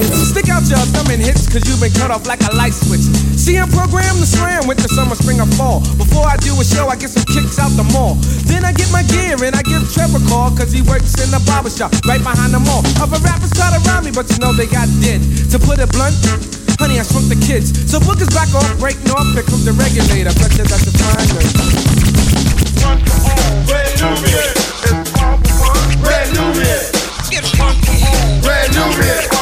Stick out your thumb and hits, cause you've been cut off like a light switch. See, I'm programmed to slam with the summer, spring, or fall. Before I do a show, I get some kicks out the mall. Then I get my gear and I give Trevor a call, cause he works in the barber shop right behind the mall. Other rappers try to rob me, but you know they got dead. To put it blunt, honey, I shrunk the kids. So bookers back off, breaking off, here comes the regulator. Pressure that's the Red Nubian. It's one for one. Red Nubian. Red.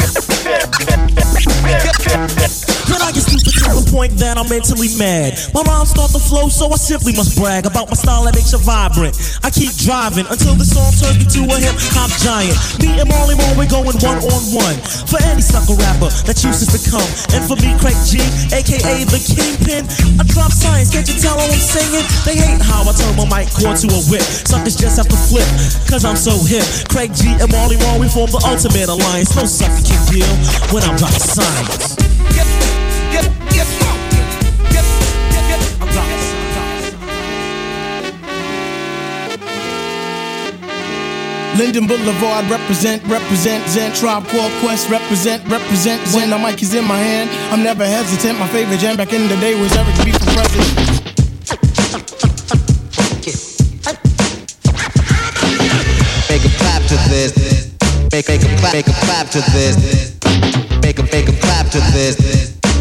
point that I'm mentally mad. My rhymes start to flow, so I simply must brag about my style that makes you vibrant. I keep driving until the song turns into a hip hop giant. Me and Marley Marl, we're going one on one. For any sucker rapper that chooses to come. And for me, Craig G, aka the Kingpin, I drop science, can't you tell what I'm singing? They hate how I turn my mic cord to a whip. Suckers just have to flip, cause I'm so hip. Craig G and Marley Marl, we form the ultimate alliance. No sucker can deal when I'm dropping science. Linden Boulevard, represent, represent, Zen, Tribe Called Quest, represent, represent, Zen. The mic is in my hand. I'm never hesitant. My favorite jam back in the day was Eric B for president. Make 'em clap to this. Make make 'em clap, make 'em clap to this. Make 'em make 'em clap to this.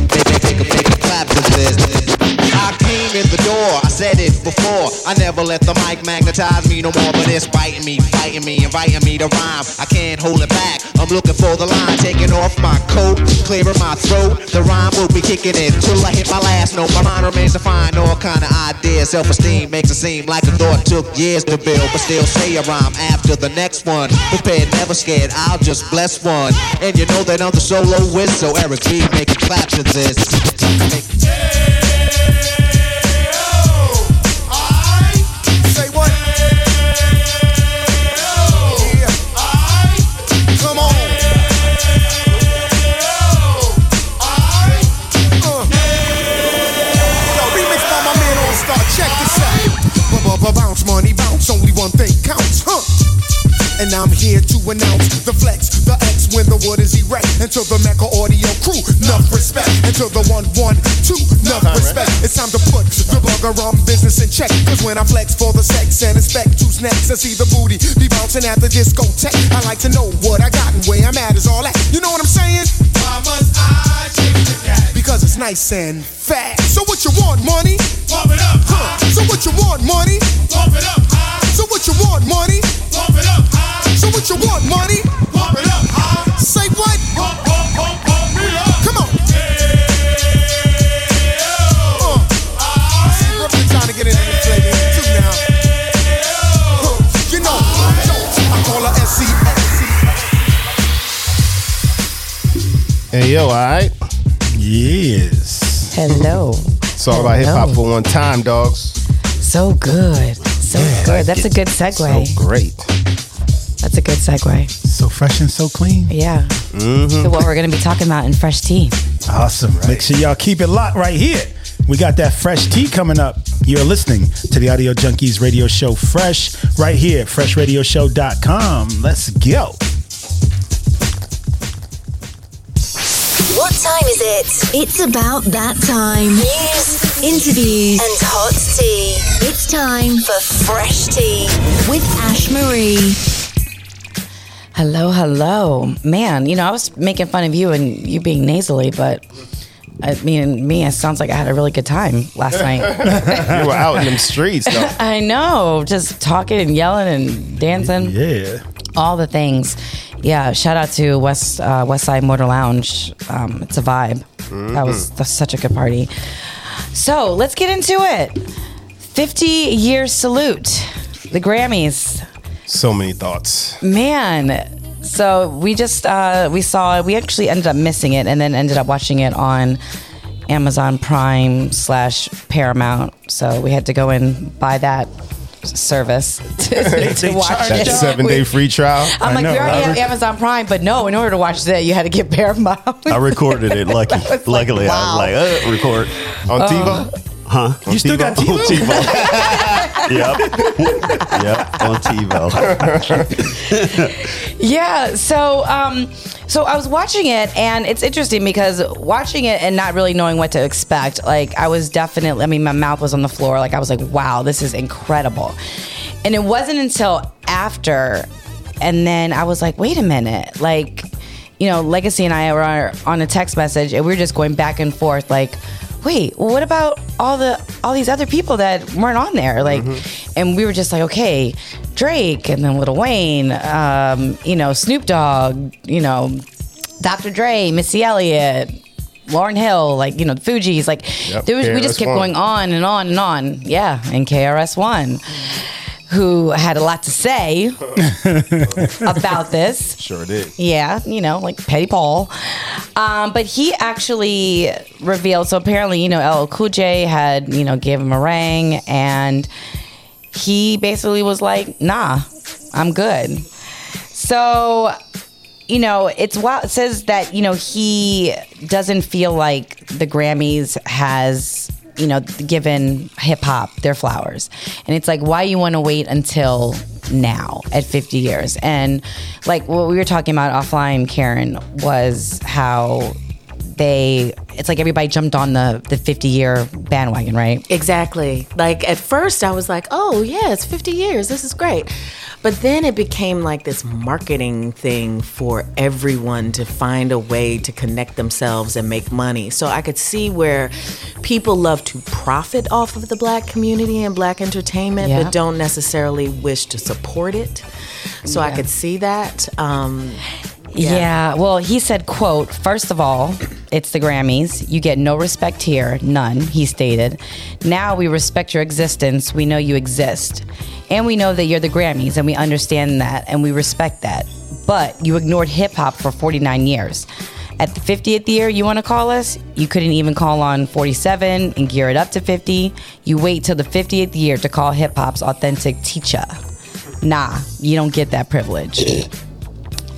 Make make make 'em make 'em clap to this. I came in the door, I said it before. I never let the mic magnetize me no more, but it's biting me, fighting me, inviting me to rhyme. I can't hold it back. I'm looking for the line, taking off my coat, clearing my throat. The rhyme will be kicking in till I hit my last note. My mind remains to find all kind of ideas. Self-esteem makes it seem like a thought took years to build, but still say a rhyme after the next one. Prepared, never scared. I'll just bless one, and you know that I'm the solo whiz, so Eric B make it clap to this. Say one thing counts, huh? And I'm here to announce the flex, the X when the wood is erect. Until the Mecca audio crew, enough respect. Until the one, one, two, enough respect. It's time to put the bugger on business in check. Cause when I flex for the sex and inspect who's next, I see the booty be bouncing at the discotheque. I like to know what I got and where I'm at is all that. You know what I'm saying? Why must I change the cat? Because it's nice and fast. So what you want, money? Pump it up. Huh. So what you want, money? Pump it up. High. So what you want, money? Pump it up. High. So what you want, money? Pump it up. High. Say what? Pump, pump, pump, pump me up. Come on. Uh, see, Brooklyn trying to get into the flavor too now. Huh. You know, I call her SC. Hey yo, all right. Yes. Hello. It's all about hip hop for one time, dogs. So good. So good. That's a good segue. So great. That's a good segue. So fresh and so clean. Yeah. Mm-hmm. So what we're going to be talking about in Fresh Tea. Awesome. Make sure y'all keep it locked right here. We got that fresh tea coming up. You're listening to the Audio Junkeez radio show Fresh right here, freshradioshow.com. Let's go. Is it? It's about that time. News, interviews, and hot tea. It's time for Fresh Tea with Ash Marie. Hello, hello. Man, you know, I was making fun of you and you being nasally, but I mean, me, it sounds like I had a really good time last night. you were out in them streets, though. I know, just talking and yelling and dancing. Yeah. All the things. Yeah, shout out to West uh, West Side Motor Lounge. Um, it's a vibe. That was that's such a good party. So let's get into it. 50 year salute, the Grammys. So many thoughts. Man, so we just uh, we saw. We actually ended up missing it, and then ended up watching it on Amazon Prime slash Paramount. So we had to go and buy that service to, to watch That it. seven day free trial. I'm like, we already have Amazon Prime, but no, in order to watch that, you had to get Paramount. I recorded it. Lucky, was like, luckily, wow. I was like, uh, record on Uh, TiVo. Huh? You still got On TiVo? Yep. yep. On TiVo. Yeah. So, um, so I was watching it, and it's interesting because watching it and not really knowing what to expect. Like, I was definitely. I mean, my mouth was on the floor. Like, I was like, "Wow, this is incredible." And it wasn't until after, and then I was like, "Wait a minute!" Like, you know, Legacy and I were on a text message, and we were just going back and forth, like. Wait, well, what about all the all these other people that weren't on there? Like, and we were just like, okay, Drake and then Lil Wayne, um, you know, Snoop Dogg, you know, Dr. Dre, Missy Elliott, Lauryn Hill, like you know, the Fugees, like Yep, there was, we just kept going on and on and on. Yeah, and KRS One, who had a lot to say about this. Sure did. Yeah, you know, like Petty Paul. Um, but he actually revealed. So apparently, you know, LL Cool J had, you know, gave him a ring, and he basically was like, "Nah, I'm good." So, you know, it's wild. It says that you know he doesn't feel like the Grammys has you know given hip hop their flowers, and it's like, why you want to wait until now at 50 years. And like what we were talking about offline, Karen, was how they it's like everybody jumped on the the 50 year bandwagon, right? Exactly. Like at first, I was like, oh, yeah, it's 50 years. This is great. But then it became like this marketing thing for everyone to find a way to connect themselves and make money. So I could see where people love to profit off of the black community and black entertainment, Yeah. but don't necessarily wish to support it. So I could see that. Um, Yeah. Well, he said, quote, first of all, it's the Grammys. You get no respect here, none, he stated. Now we respect your existence. We know you exist. And we know that you're the Grammys and we understand that and we respect that. But you ignored hip hop for 49 years. At the 50th year, you want to call us? You couldn't even call on 47 and gear it up to 50. You wait till the 50th year to call hip hop's authentic teacher. Nah, you don't get that privilege.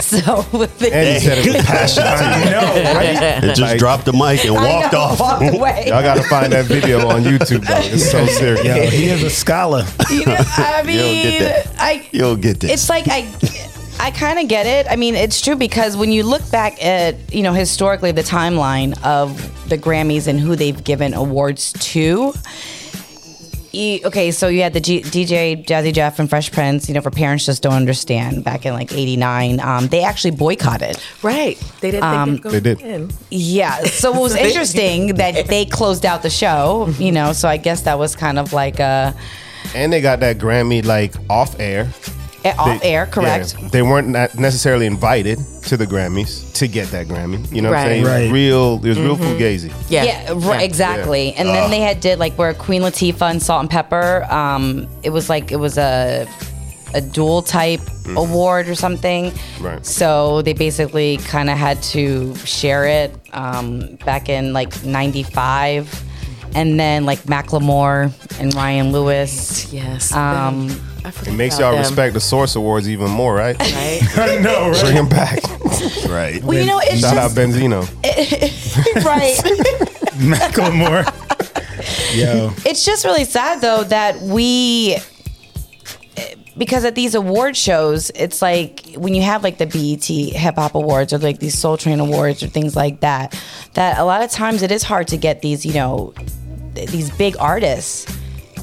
So with the And he said it with passion. I know, right? It just dropped the mic and walked know, off. walked away. Y'all gotta find that video on YouTube, though. It's so serious. Yo, he is a scholar. You know, I You don't mean, get that. I You don't get this. it's like I I kind of get it. I mean, it's true because when you look back at, you know, historically the timeline of the Grammys and who they've given awards to, you, okay, so you had the G, DJ Jazzy Jeff and Fresh Prince, you know, for parents just don't understand back in like 89. Um, they actually boycotted. right. They didn't Um, think they'd go They did. in. Yeah. So it was interesting that they closed out the show, you know, so I guess that was kind of like a, And they got that Grammy like off air. A off They- air, correct? yeah, they weren't necessarily invited to the Grammys to get that Grammy. You know what I'm Right. saying? Right. Real, it was real fugazi. Yeah. right, exactly. And then they had did like where Queen Latifah and Salt-N-Pepa. Um, it was like it was a a dual type award or something. Right. So they basically kind of had to share it um, back in like '95, and then like Macklemore and Ryan Lewis. Yes. Um, I It makes y'all them. respect the Source Awards even more, right? Right? I know, right? Bring them back. right. well, you know, it's Shout out just Benzino. right. Macklemore. Yo. It's just really sad though that we because at these award shows, it's like when you have like the BET Hip Hop Awards or like these Soul Train Awards or things like that, that a lot of times it is hard to get these, you know, th- these big artists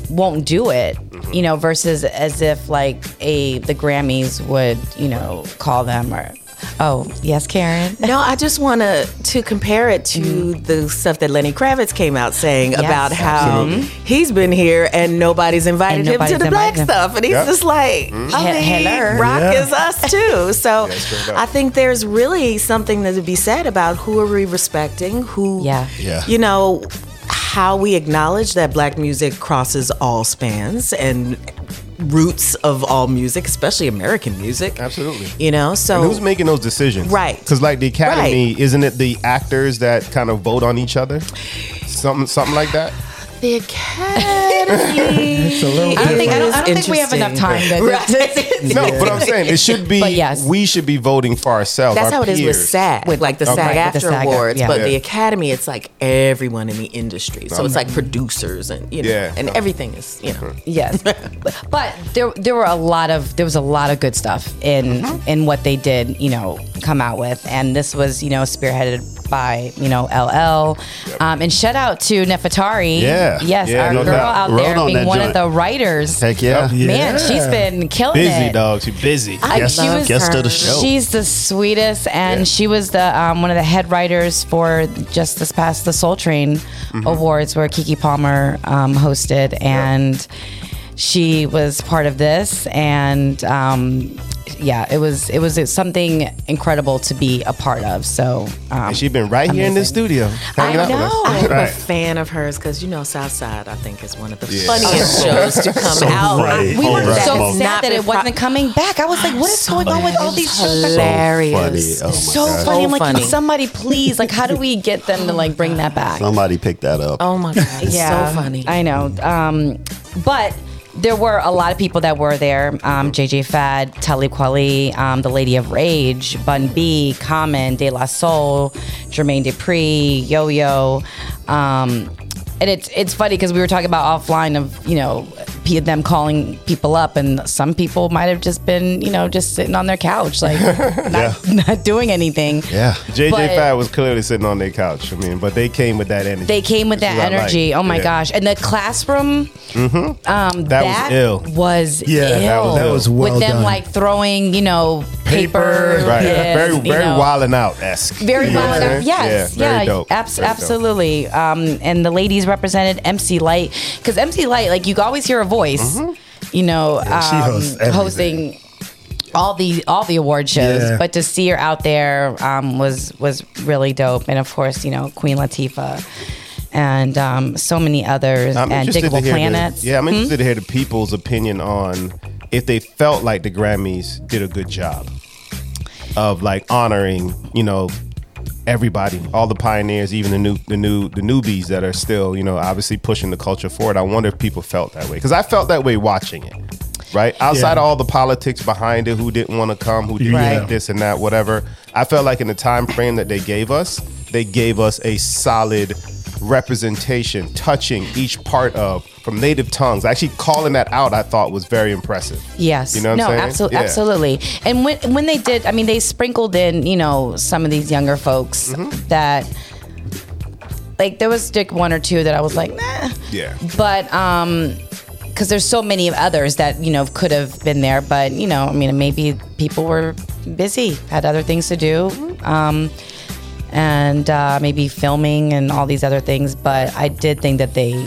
won't do it, you know, versus as if like a the Grammys would, you know, call them or oh yes, Karen. No, I just want to to compare it to mm. the stuff that Lenny Kravitz came out saying Yes, about how absolutely. he's been here and nobody's invited And him to the black him. stuff, and he's Yep. just like, I mean, hello. rock Yeah. is us too. So Yeah. I think there's really something that to be said about who are we respecting, who, Yeah. Yeah. you know, how we acknowledge that black music crosses all spans and roots of all music, especially American music. Absolutely. You know, so And who's making those decisions? Right. Because like the Academy, isn't it the actors that kind of vote on each other? Something, something like that. The Academy. It's a little I don't think I don't, I don't think we have enough time to Right. No, but I'm saying it should be. But yes. we should be voting for ourselves. That's our how it is with peers. SAG, With- like the Okay. SAG Right, with the SAG, Awards. yeah. But Yeah. the Academy, it's like everyone in the industry. So it's like producers and you know, Yeah. and everything is you know. Yes, but there there were a lot of there was a lot of good stuff in in what they did, you know, come out with, and this was you know spearheaded by you know LL, um, and shout out to Nefertari. Yeah. Yes, Yeah, our no girl doubt. out Wrote there on being that one joint. of the writers. Heck yeah. Yeah. Man, she's been killing Busy it. dog. She busy. I- I she love was Guest her. of the show. She's the sweetest, and Yeah. she was the um, one of the head writers for just this past the Soul Train Awards, where Keke Palmer um, hosted, and she was part of this, and um, yeah, it was it was something incredible to be a part of. So um, she's been right here in the studio, hanging I out with us. know. I'm a fan of hers because you know Southside I think is one of the Yeah. funniest shows to come So out. right. we were right. so Smoke. sad Not that it wasn't coming back. I was like, what is going on with all these shows? that- hilarious. Funny. Oh my So funny. I'm like, funny. somebody please, like, how do we get them to like bring that back? Somebody picked that up. Oh my god, it's so funny. I know. Um, but there were a lot of people that were there. Um, JJ Fad, Talib Kweli, um, the Lady of Rage, Bun B, Common, De La Soul, Jermaine Dupri, Yo Yo. Um, and it's it's funny because we were talking about offline of you know pe- them calling people up, and some people might have just been, you know, just sitting on their couch, like not, not doing anything. Yeah. JJ But- Fad was clearly sitting on their couch. I mean, but they came with that energy. They came with that what I like. energy. Oh my Yeah. gosh! And the classroom, Mm-hmm. um, That was ill. was Yeah, that ill. was That was well with them done. like throwing, you know, paper, Right. yes, very you very know. wilding out esque. Very wild. Yes, Yeah. Very yeah, dope. abs- Very dope. absolutely. Um, and the ladies represented MC Lyte because MC Lyte, like you always hear a voice, Mm-hmm. you know, Yeah, um, hosts hosting all the all the award shows. Yeah. But to see her out there um, was was really dope. And of course, you know, Queen Latifah. And um, so many others, I'm and interested to Diggable hear the- Planets. yeah, I'm Hmm? interested to hear the people's opinion on if they felt like the Grammys did a good job of like honoring, you know, everybody, all the pioneers, even the new, the new, the newbies that are still, you know, obviously pushing the culture forward. I wonder if people felt that way because I felt that way watching it. Right outside Yeah. of all the politics behind it, who didn't want to come, who didn't Right. like this and that, whatever. I felt like in the time frame that they gave us, they gave us a solid representation, touching each part of from native tongues. Actually, calling that out, I thought was very impressive. Yes. You know what no, I'm saying? absolutely, Yeah. absolutely. And when when they did, I mean, they sprinkled in, you know, some of these younger folks Mm-hmm. that, like, there was like one or two that I was like, nah. Yeah. But um, because there's so many others that you know could have been there, but you know, I mean, maybe people were busy, had other things to do. Um, and uh, maybe filming and all these other things, but I did think that they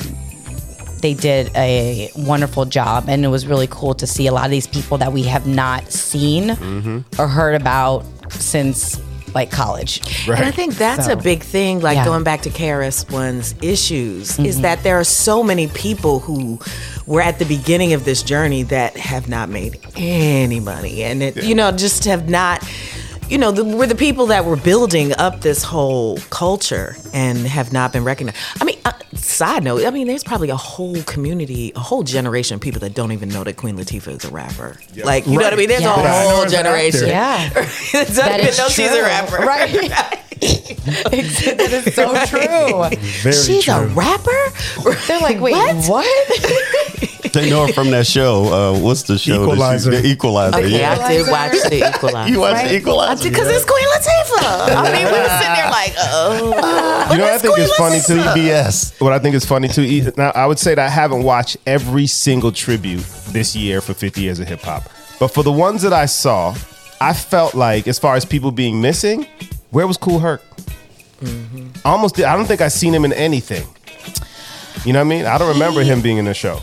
they did a wonderful job and it was really cool to see a lot of these people that we have not seen Mm-hmm. or heard about since like college And I think that's So, a big thing, like yeah. going back to KRS One's issues, is Mhm. that there are so many people who were at the beginning of this journey that have not made any money. And it, you know, just have not, you know, the, were the people that were building up this whole culture and have not been recognized. I mean, uh, side note, I mean, there's probably a whole community, a whole generation of people that don't even know that Queen Latifah is a rapper. Like, you know what I mean? There's Yeah. a Yeah. Whole her as an actor. generation. Yeah. that doesn't That even is know she's a rapper. Right. that is so true Very She's a rapper? they're like wait what, They know her from that show. Uh, what's the show? Equalizer. the Equalizer. Okay, yeah. I did watch the Equalizer. You watched the Equalizer? Because it's Queen Latifah. I mean, we were sitting there like, oh. You know what I think is funny too? CBS. What I think is funny too. e- Now, I would say that I haven't watched every single tribute this year for 50 years of hip hop, but for the ones that I saw, I felt like, as far as people being missing, where was Kool Herc? Almost, I don't think I've seen him in anything. You know what I mean? I don't remember him being in the show.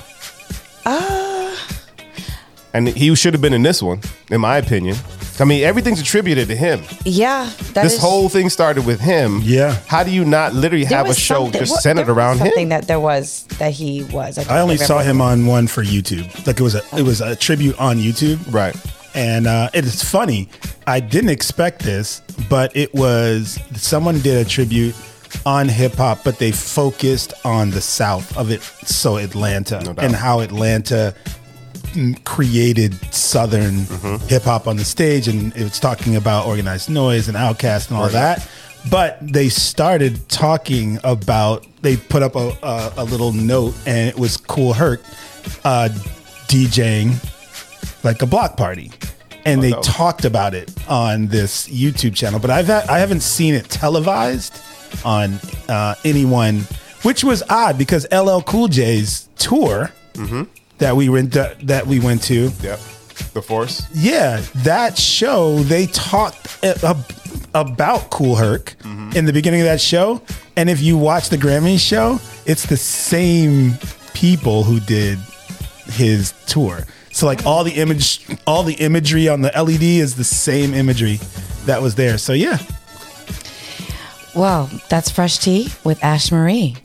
And he should have been in this one, in my opinion. I mean, everything's attributed to him. yeah that this is- whole thing started with him. Yeah. How do you not literally there have a show just what- centered there was around him? something that there was that he was just I only can't saw him on one for YouTube. Like it was a it was a tribute on YouTube. Right. And uh, it is funny. I didn't expect this, but it was someone did a tribute on hip hop, but they focused on the South of it. So Atlanta doubt. and how Atlanta created Southern Mm-hmm. hip hop on the stage, and it was talking about organized noise and Outkast and all Right. that. But they started talking about. They put up a, a, a little note, and it was Kool Herc uh, DJing like a block party. And they dope. talked about it on this YouTube channel, but I've had, I haven't seen it televised on uh, anyone, which was odd because LL Cool J's tour that we went to, that we went to, Yep. The Force. yeah, that show they talked ab- about Kool Herc in the beginning of that show, and if you watch the Grammy show, it's the same people who did his tour. So like all the image, all the imagery on the LED is the same imagery that was there. So yeah, well that's fresh tea with ash marie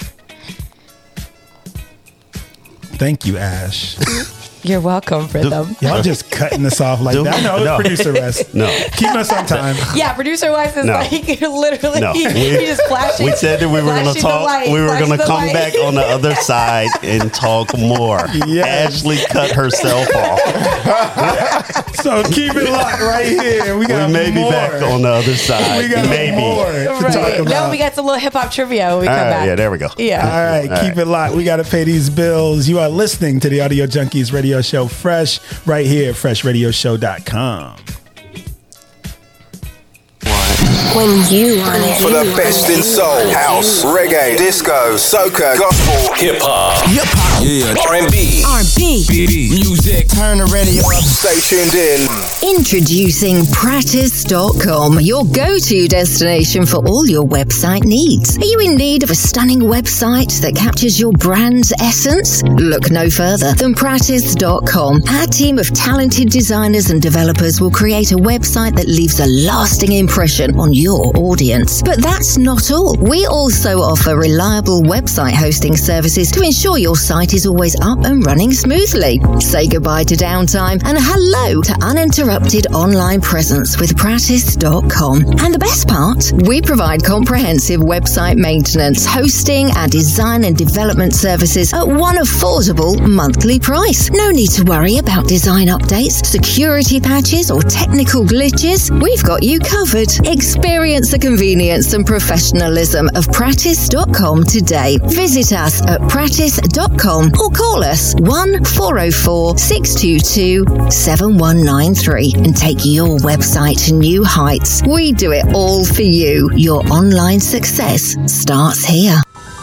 thank you, Ash. You're welcome, Rhythm. Y'all just cutting us off like Do- that. No, no. producer Wes. No. Keep us on time. Yeah, producer Wes is No. like literally No, he, we- he just flashes. We said that we were going to flashing the talk. light, we were flashing going to the come light. back on the other side and talk more. Ashley cut herself off. So keep it locked right here. We We got may be back on the other side. We got Maybe. more to talk Right. about. No, we got some little hip hop trivia when we All come right, back. yeah, there we go. Yeah. All right, All keep it locked. We got to pay these bills. You are listening to the Audio Junkeez radio show Fresh right here at freshradioshow.com. When you want it. For the best in soul, house, reggae, disco, soca, gospel, hip hop, Hip hop. Yeah, R&B. R&B. Music. Turn the radio up. Stay tuned in. Introducing Practice.com, your go to destination for all your website needs. Are you in need of a stunning website that captures your brand's essence? Look no further than Practice.com. Our team of talented designers and developers will create a website that leaves a lasting impression on your audience. But that's not all. We also offer reliable website hosting services to ensure your site is always up and running smoothly. Say goodbye to downtime and hello to uninterrupted online presence with Practice.com. And the best part, we provide comprehensive website maintenance, hosting, and design and development services at one affordable monthly price. No need to worry about design updates, security patches, or technical glitches. We've got you covered. Experience the convenience and professionalism of Practice.com today. Visit us at Practice.com or call us 1 404 622 7193 and take your website to new heights. We do it all for you. Your online success starts here.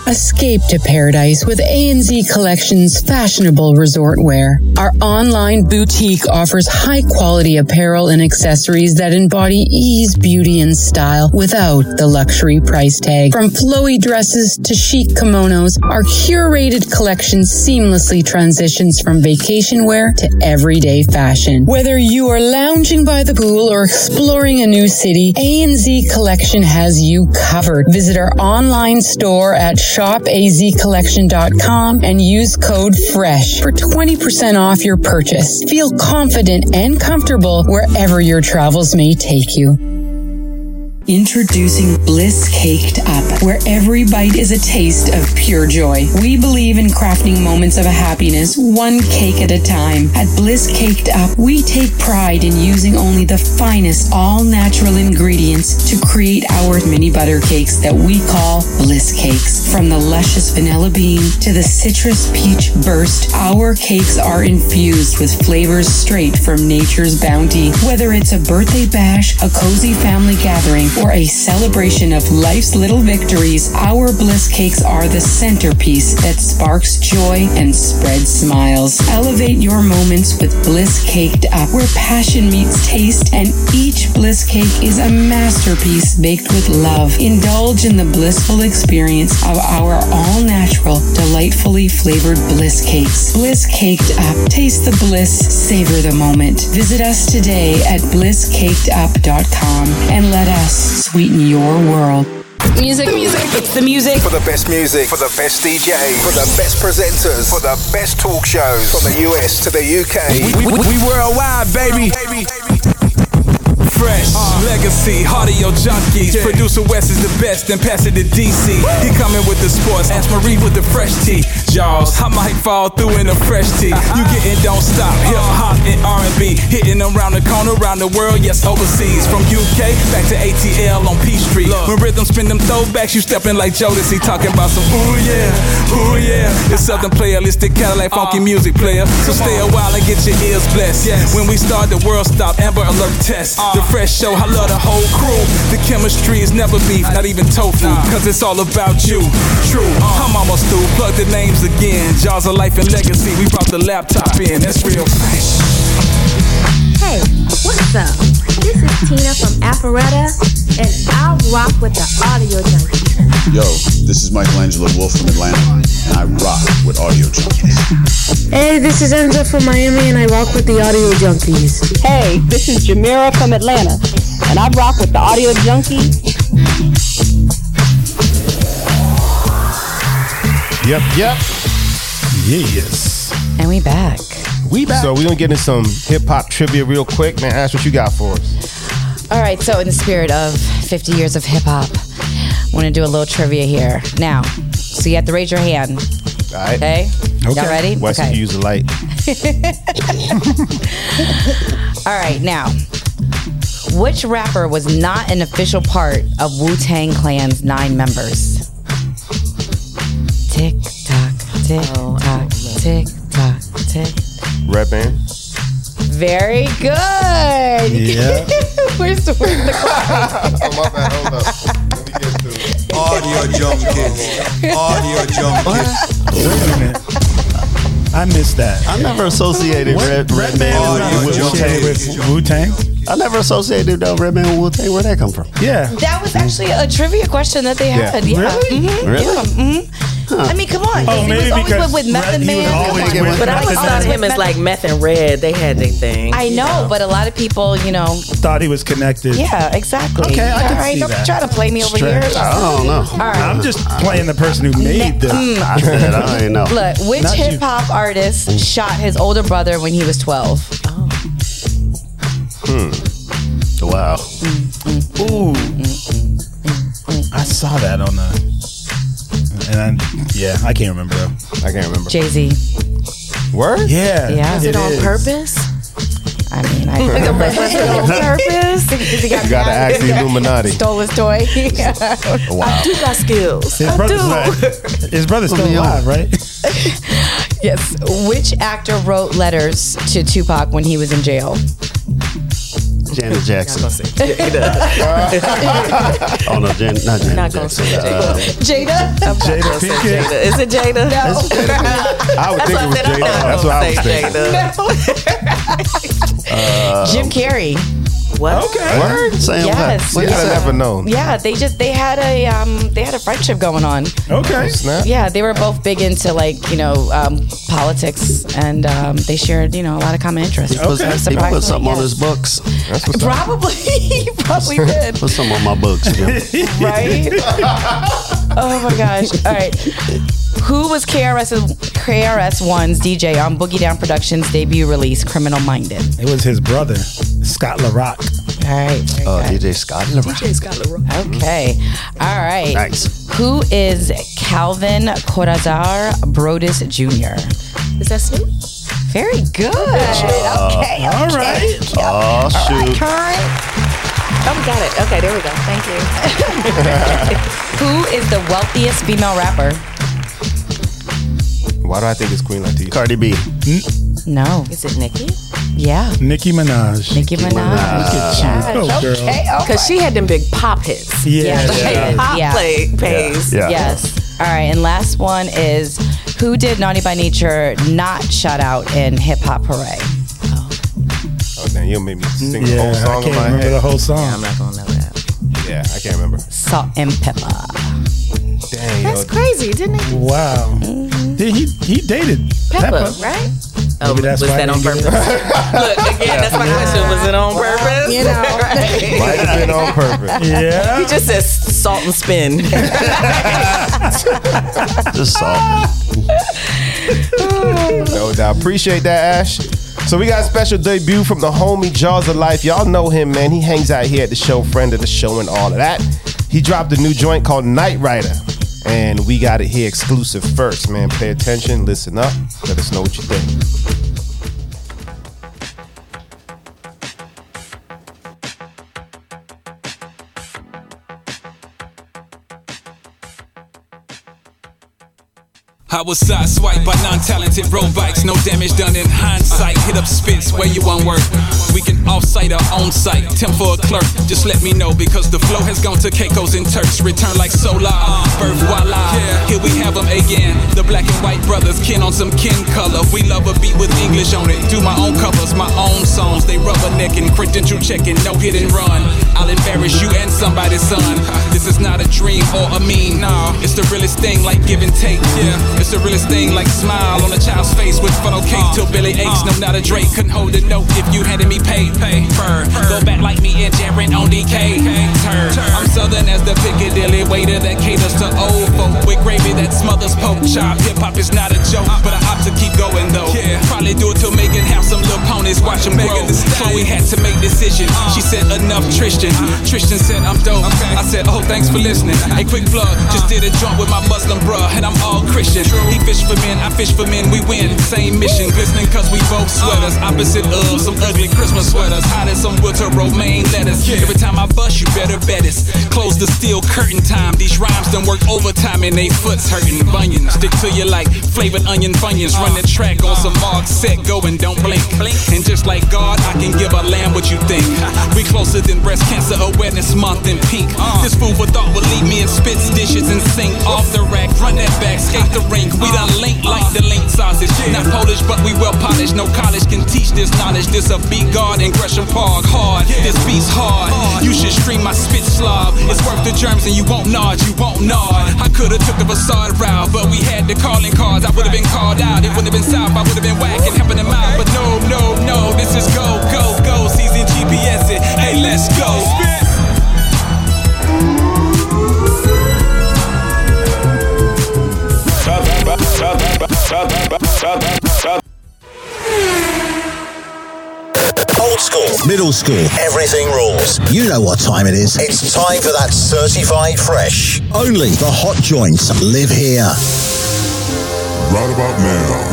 Escape to paradise with ANZ Collections fashionable resort wear. Our online boutique offers high quality apparel and accessories that embody ease, beauty, and style without the luxury price tag. From flowy dresses to chic kimonos, our curated collection seamlessly transitions from vacation wear to everyday fashion. Whether you are lounging by the pool or exploring a new city, ANZ Collection has you covered. Visit our online store at shopazcollection.com and use code FRESH for 20% off your purchase. Feel confident and comfortable wherever your travels may take you. Introducing Bliss Caked Up, where every bite is a taste of pure joy. We believe in crafting moments of happiness, one cake at a time. At Bliss Caked Up, we take pride in using only the finest, all natural ingredients to create our mini butter cakes that we call Bliss Cakes. From the luscious vanilla bean to the citrus peach burst, our cakes are infused with flavors straight from nature's bounty. Whether it's a birthday bash, a cozy family gathering, or a celebration of life's little victories, our bliss cakes are the centerpiece that sparks joy and spreads smiles. Elevate your moments with Bliss Caked Up, where passion meets taste, and each bliss cake is a masterpiece baked with love. Indulge in the blissful experience of our all natural, delightfully flavored bliss cakes. Bliss Caked Up. Taste the bliss, savor the moment. Visit us today at blisscakedup.com and let us sweeten your world. Music, music. It's the music. For the best music, for the best DJs, for the best presenters, for the best talk shows from the US to the UK. We, we, we worldwide, baby. Fresh, legacy, Audio Junkeez. Producer West is the best, then pass it to DC. He coming with the sports, Ash Marie with the fresh tea. Jaws, I might fall through in a fresh tee. You getting don't stop, hip hop and R&B, hitting around the corner, around the world, yes overseas. From UK back to ATL on P Street. When rhythm spin them throwbacks, you stepping like Jodeci, talking about some ooh yeah, ooh yeah. It's Southern playlist, the Cadillac funky music player. So stay a while and get your ears blessed. When we start, the world stop. Amber Alert test. The fresh show, I love the whole crew. The chemistry is never beef, not even tofu, cause it's all about you. True, uh, I'm almost through. Plug the names again. Jaws of life and legacy. We brought the laptop in. That's real fresh. Hey, what's up? This is Tina from Alpharetta, and I rock with the Audio Junkeez. Yo, this is Michelangelo Wolf from Atlanta, and I rock with Audio Junkeez. Hey, this is Enzo from Miami, and I rock with the Audio Junkeez. Hey, this is Jamira from Atlanta, and I rock with the Audio Junkeez. Yep, yep. Yes. And we back. We back. So we're gonna get into some hip hop trivia real quick, man. Ash what you got for us. All right, so in the spirit of 50 years of hip hop, I want to do a little trivia here. Now, so you have to raise your hand. All right. Okay. Y'all ready? Wes, okay. you use the light. All right, now, which rapper was not an official part of Wu Tang Clan's nine members? Tick tock, tick tock, tick tock, tick. Red band. Very good. Yeah. where's the, where's the clock? oh my bad. Hold up. Let me get through. Audio Junkeez. Audio Junkeez. Wait a minute. I missed that. I never associated What? Red, Red Redman Man with Wu Tang. Wu Tang. I never associated uh, Red Man with Wu Tang. Where'd that come from? Yeah. That was actually a trivia question that they had. Yeah. Really? Mhm. Really? Yeah. Mhm. I mean, come on. Oh, he maybe was always with, with Method Red- Man. always Come on. with But I always thought Man. him as like meth and red. They had their thing. I know, but a lot of people, you know. Thought he was connected. Yeah, exactly. Okay, I can All right, see don't that. try to play me over Stretch. here. I don't know. All right. I'm just playing the person who made the. Mm. I said, I ain't know. Look, which hip hop artist shot his older brother when he was 12? Hmm. Wow. Ooh. I saw that on the. And I, yeah, I can't remember. I can't remember. Jay Z. Word? Yeah. Yeah. Was it, on is. purpose? I mean, I Was it on purpose? He You gotta ask the Illuminati. Stole his toy. Wow. I do got skills. His I brother's, do. like, his brother's still alive, right? yes. Which actor wrote letters to Tupac when he was in jail? Janet Jackson. Jada. oh no, Jan, not Janet Not gonna Jackson. say Uh, Jada? I'm not Jada gonna say Pinkett. Jada. Is it Jada? No. I would That's think what it was I said. I'm Jada. not That's gonna what I was say thinking. Jada. Uh, Jim Carrey. What? Okay. Word? Saying Yes. what? You gotta never know. Yeah, they just they had a um they had a friendship going on. Okay. Snap. Yeah, they were both big into like you know um, politics, and um, they shared you know a lot of common interests. He put, So he put surprisingly, something on his books. That's what's. Probably, he probably did. Put something on my books, Jim. right? oh my gosh! All right, who was KRS KRS One's DJ on Boogie Down Productions' debut release, Criminal Minded? It was his brother, Scott LaRock. All right. very Oh, uh, good. DJ Scott. DJ Scott LaRock. Okay. All right. Nice. Who is Calvin Cordozar Broadus Jr.? Is that Snoop? Very good. Okay. Uh, all okay. right. Oh shoot. Current. Oh, we got it. Okay, there we go. Thank you. Who is the wealthiest female rapper? Why do I think it's Queen Latifah? Cardi B. No. Is it Nicki? Yeah. Nicki Minaj. Nicki Minaj. Look at you. Yes. Oh, girl. Okay. all Because she had them big pop hits. Yeah. Yeah, yeah. yeah. Pop Yeah. play pays. Yeah. Yes. All right. And last one is who did Naughty by Nature not shout out in Hip Hop Hooray? Oh, damn, you made me sing the Yeah, whole I song in can't my remember head. the whole song. I'm not gonna know that. Yeah, I can't remember. Salt and Pepper. Dang, That's yo. crazy, didn't it? Wow. Mm-hmm. Did he he dated Pepa, Pepa? right? Oh, Maybe that's was that on purpose? Look, again, that's my question. Was it on purpose? You know. Might have been on purpose. Yeah. He just says salt and spin. Just salt. No doubt. Appreciate that, Ash. So we got a special debut from the homie Jaws of Life. Y'all know him, man. He hangs out here at the show, friend of the show, and all of that. He dropped a new joint called Night Rider. And we got it here exclusive first, man. Pay attention, listen up, let us know what you think. I was sideswiped by non-talented road bikes. No damage done in hindsight. Hit up spits where you want work. We can off-site or on-site. Temp for a clerk. Just let me know because the flow has gone to Caicos and Turks. Return like solar. Birth voila. Here we have them again. The black and white brothers. Kin on some kin color. We love a beat with English on it. Do my own covers, my own songs. They rubbernecking, credential checking, no hit and run. I'll embarrass you and somebody's son. This is not a dream or a meme. No, it's the realest thing like give and take. Yeah, it's the realest thing like smile on a child's face with funnel cake till Billy aches. No, not a Drake couldn't hold a note if you handed me pay. Pay, Fur. Go back like me and Jaren on DK. heard. I'm southern as the Piccadilly waiter that caters to old folk with gravy that smothers pork chop. Hip hop is not a joke, but I opt to keep going though. Yeah. Probably do it till Megan have some little ponies, watch them grow. Chloe had to make decision. She said enough, Tristan. Tristan said I'm dope. I said oh thanks for listening. Hey quick plug, just did a joint with my Muslim bruh, and I'm all Christian. He fish for men, I fish for men. We win, same mission, glistening cause we both sweaters. Opposite of some ugly Christmas sweaters, hot as some winter romaine lettuce. Every time I bust, you better bet it. Close the steel curtain time. These rhymes done work overtime and they foots hurting. Bunions stick to you like flavored onion funyuns. Run the track on some mark, set, go and don't blink. And just like God, I can give a lamb what you think. We closer than breast cancer awareness month in pink. Uh. This food for thought will leave me in spits, dishes, and sink off the rack. Run that back, skate the rink. We done link like the link sausage. Not Polish, but we well polished. No college can teach this knowledge. This a beat guard in Gresham Park. Hard, this beat's hard. You should stream my spit slob. It's worth the germs and you won't nod, you won't nod. I could've took the facade route, but we had the calling cards. I would've been called out. It wouldn't have been south. I would've been whacking, helping them out. But no, no, no. This is go, go, go. Season GPS it. Hey, let's go. Old school, middle school, everything rules. You know what time it is. It's time for that certified fresh. Only the hot joints live here. Right about now.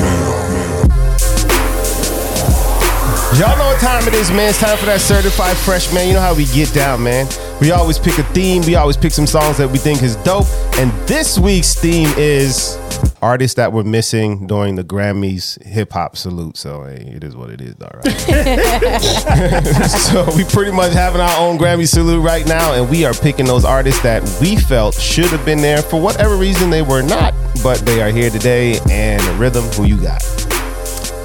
Y'all know what time it is, man. It's time for that certified fresh, man. You know how we get down, man. We always pick a theme. We always pick some songs that we think is dope. And this week's theme is artists that were missing during the Grammys hip hop salute. So hey, it is what it is, all right. so we pretty much having our own Grammy salute right now, and we are picking those artists that we felt should have been there for whatever reason they were not, but they are here today. And Rhythm, who you got?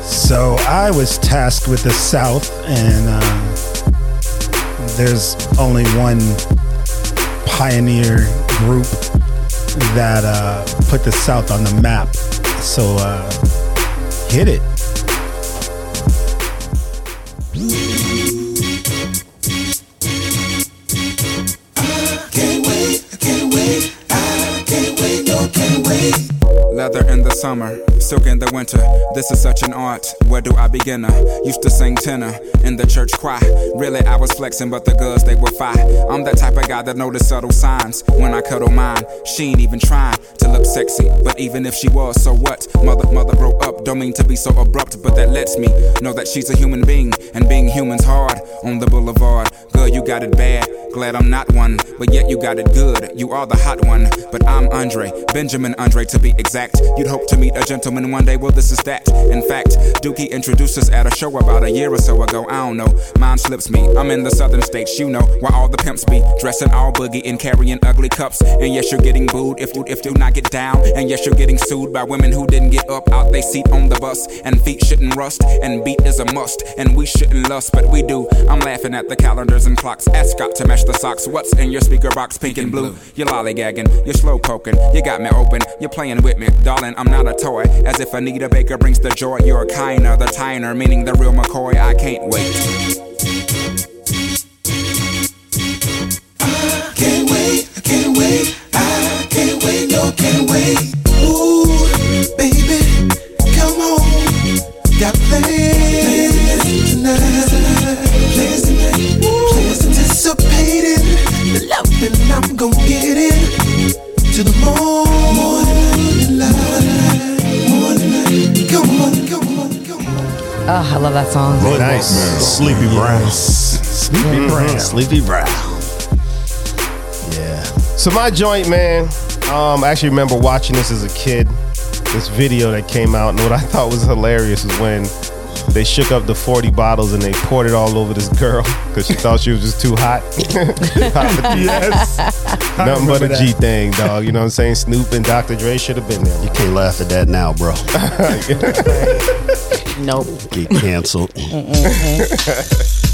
So I was tasked with the South, and uh, there's only one pioneer group that uh, put the South on the map. So uh, hit it. Summer, silk in the winter. This is such an art. Where do I begin? I used to sing tenor in the church choir. Really, I was flexing, but the girls they were fine. I'm that type of guy that notice subtle signs when I cuddle mine. She ain't even trying to look sexy, but even if she was, so what? Mother, mother grow up. Don't mean to be so abrupt, but that lets me know that she's a human being, and being human's hard on the boulevard. Girl, you got it bad. Glad I'm not one, but yet you got it good. You are the hot one, but I'm Andre, Benjamin Andre to be exact. You'd hope to meet a gentleman one day, well, this is that. In fact, Dookie introduced us at a show about a year or so ago. I don't know, mine slips me. I'm in the southern states, you know, where all the pimps be dressing all boogie and carrying ugly cups. And yes, you're getting booed if you if you not get down. And yes, you're getting sued by women who didn't get up out they seat on the bus. And feet shouldn't rust, and beat is a must. And we shouldn't lust, but we do. I'm laughing at the calendars and clocks. Ask Scott to match the socks. What's in your speaker box, pink and blue? You're lollygagging, you're slow poking, you got me open, you're playing with me, darling. I'm not a toy. As if Anita Baker brings the joy. You're kinder, the tiner, meaning the real McCoy. I can't wait. Can't wait, I can't wait, I can't wait, no, can't wait. Ooh, baby, come on. Got plans tonight, plans tonight, plans anticipating the loving I'm gonna get it to the morning light, Oh, I love that song. nice. Sleepy Brown. Sleepy Mhm. Brown. Sleepy Brown. Yeah. So my joint, man. Um, I actually remember watching this as a kid. This video that came out, and what I thought was hilarious was when they shook up the 40 bottles and they poured it all over this girl because she thought she was just too hot. Yes. Nothing but a remember G thing, dog. You know what I'm saying? Snoop and Dr. Dre should have been there. You can't laugh at that now, bro. Nope. Get canceled. One,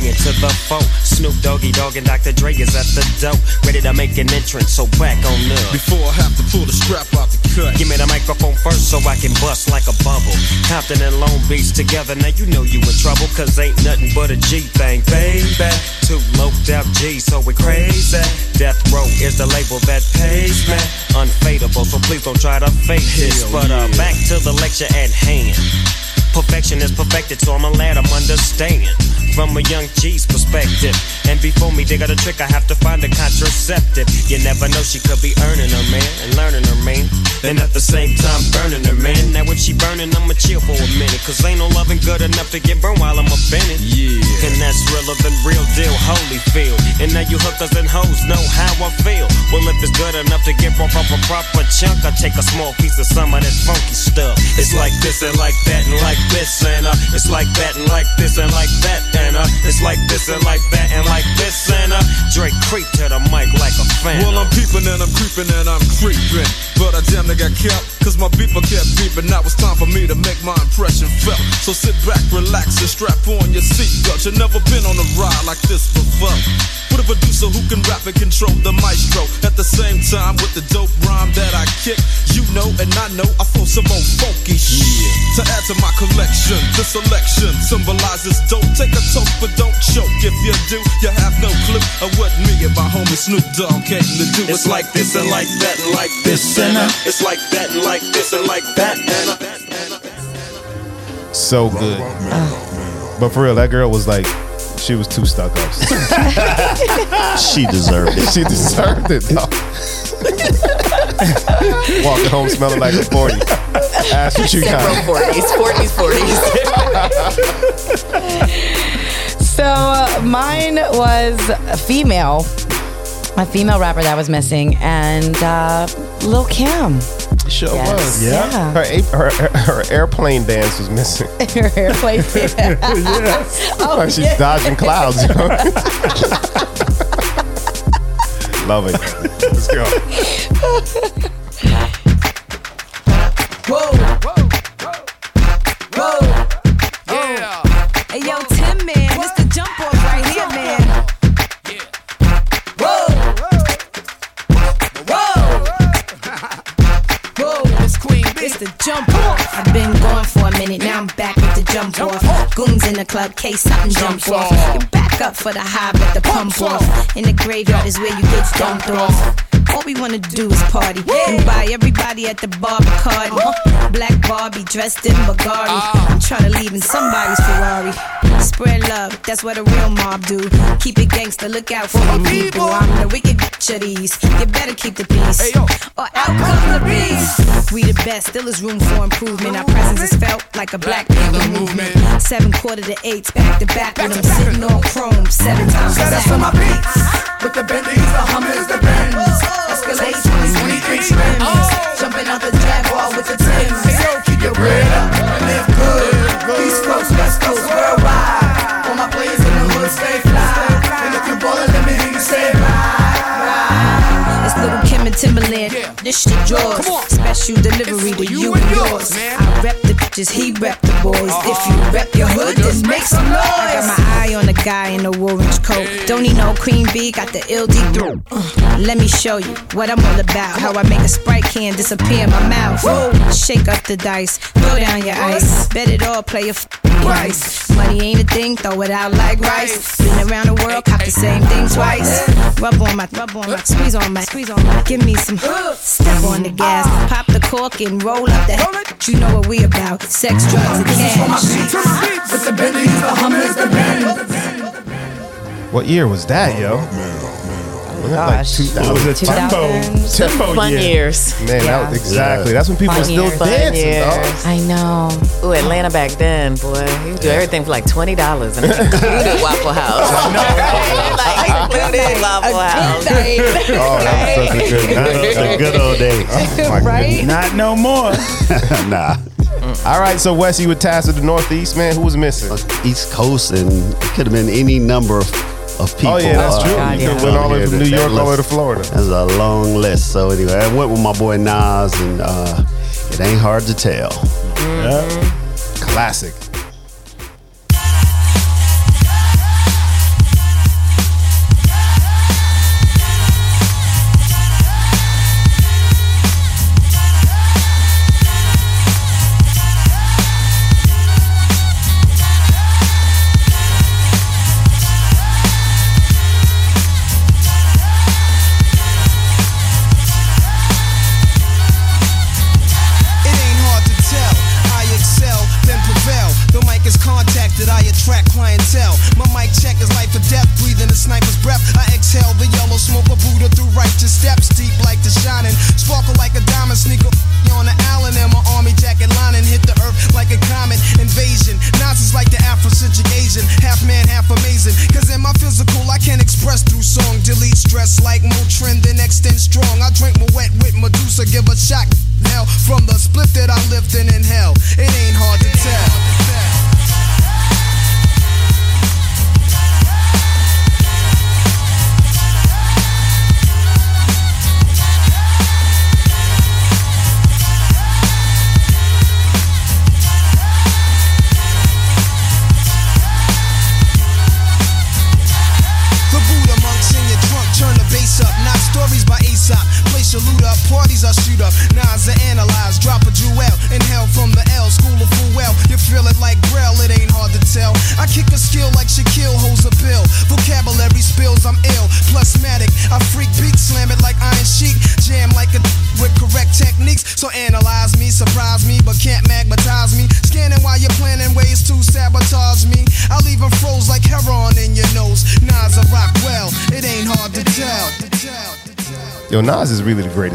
three into the four. Snoop Doggy Dogg and Dr. Dre is at the door, ready to make an entrance. So back on up. Before I have to pull the strap out the cut. Give me the microphone first so I can bust like a bubble. Compton and Long Beach together, now you know you in trouble, cause ain't nothing but a G thing, baby. Two loped out G, so we crazy. Death Row is the label that pays me. Unfadable, so please don't try to fake this. But uh, back to the lecture at hand. Perfection is perfected, so I'm a lad, I'm understand. From a young G's perspective. And before me they got a trick, I have to find a contraceptive. You never know, she could be earning her man and learning her man. And at the same time, burning her man. Now, if she burning, I'ma chill for a minute. Cause ain't no loving good enough to get burned while I'm it. Yeah. And that's realer than real deal, Holyfield. And now you hookers and hoes know how I feel. Well, if it's good enough to get off a proper chunk, I take a small piece of some of that funky stuff. It's like this and like that and like this and uh, it's like that and like this and like that and uh, it's like this and like that and like this and uh, Drake creep to the mic like a fan. Well, I'm peeping and I'm creeping and I'm creeping. But I damn near got kept, cause my beeper kept beeping. Now it's time for me to make my impression felt. So sit back, relax, and strap on your seatbelt. You've never been on a ride like this before. With a producer who can rap and control the maestro. At the same time, with the dope rhyme that I kick, you know and I know I throw some old funky shit. To add to my collection, the selection symbolizes dope. Take a toke, but don't choke. If you do, you have no clue of what me and my homie Snoop Dogg came to do. It's like this and like that and like this and uh, it's like that and like this and like that and uh, So good. But for real, that girl was like, she was too stuck up. She deserved it. she deserved it, though. Walking home smelling like a 40. Ash what you got. Several 40s, 40s, 40s. So uh, mine was a female, a female rapper that was missing, and uh, Lil Kim. Sure Yes. was. Yeah. Her, a- her, her, her airplane dance was missing. Her airplane. Dance. yes. Oh, like she's yeah. dodging clouds. Love it. Let's go. Whoa. Whoa. The jump off. Goons in the club, case something jump off. You back up for the high, but the pump off. In the graveyard is where you get dumped off. All we wanna do is party and buy everybody at the bar Bacardi. Black Barbie dressed in Bugatti. I'm trying to leave in somebody's Ferrari. Spread love, that's what a real mob do. Keep it gangster, look out for the people. I'm the wicked bitch of these. You better keep the peace, or out come the beast. We the best, still is room for improvement. Our presence is felt like a black people movement. Seven quarter to eights, back to back when I'm sitting on chrome seven times. Shout out to my beats. With the Bentleys, the Hummers, the Benz. Escalade 2023 trims. Jumping out the Jaguar with the Timbs. Keep your bread up live good. East Coast, West Coast, Lil Kim and Timberland. This shit yours. Special delivery to you and yours. I rep the bitches, he rep the boys. If you rep your hood, then make some noise. I got my eye on the guy in the orange coat. Don't need no cream bee, got the LD throat. Uh, let me show you what I'm all about. How I make a sprite can disappear in my mouth. Shake up the dice, throw down your ice. Bet it all, play a f- price. Money ain't a thing, throw it out like rice. Been around the world, cop the same thing twice. Rub on my, rub on my, squeeze on my, squeeze on my. Give me some, step on the gas, pop the cork and roll up that. You know what we about? Sex, drugs, and cash. With the Bentleys, the Hummers, the Benz. What year was that, yo? Oh, Wasn't that like gosh. 2000? Was it Timbo- 2000? Timbo Fun year. years. Man, Yeah. that was exactly. That's when people Fun were still years. Fun dancing, years. I know. Ooh, Atlanta back then, boy, you do everything for like twenty dollars, and it included Waffle House. like included Waffle House. Oh, that was such a good night. The good old days. Oh, my goodness. Not no more. nah. All right, so Wes, you were tasked with the Northeast, man. Who was missing? Uh, East Coast, and it could have been any number of, of people. Oh, yeah, that's true. uh, You could've went all the way from New York all the way to. Florida. That's a long list. So anyway, I went with my boy Nas, and uh, it ain't hard to tell. Classic.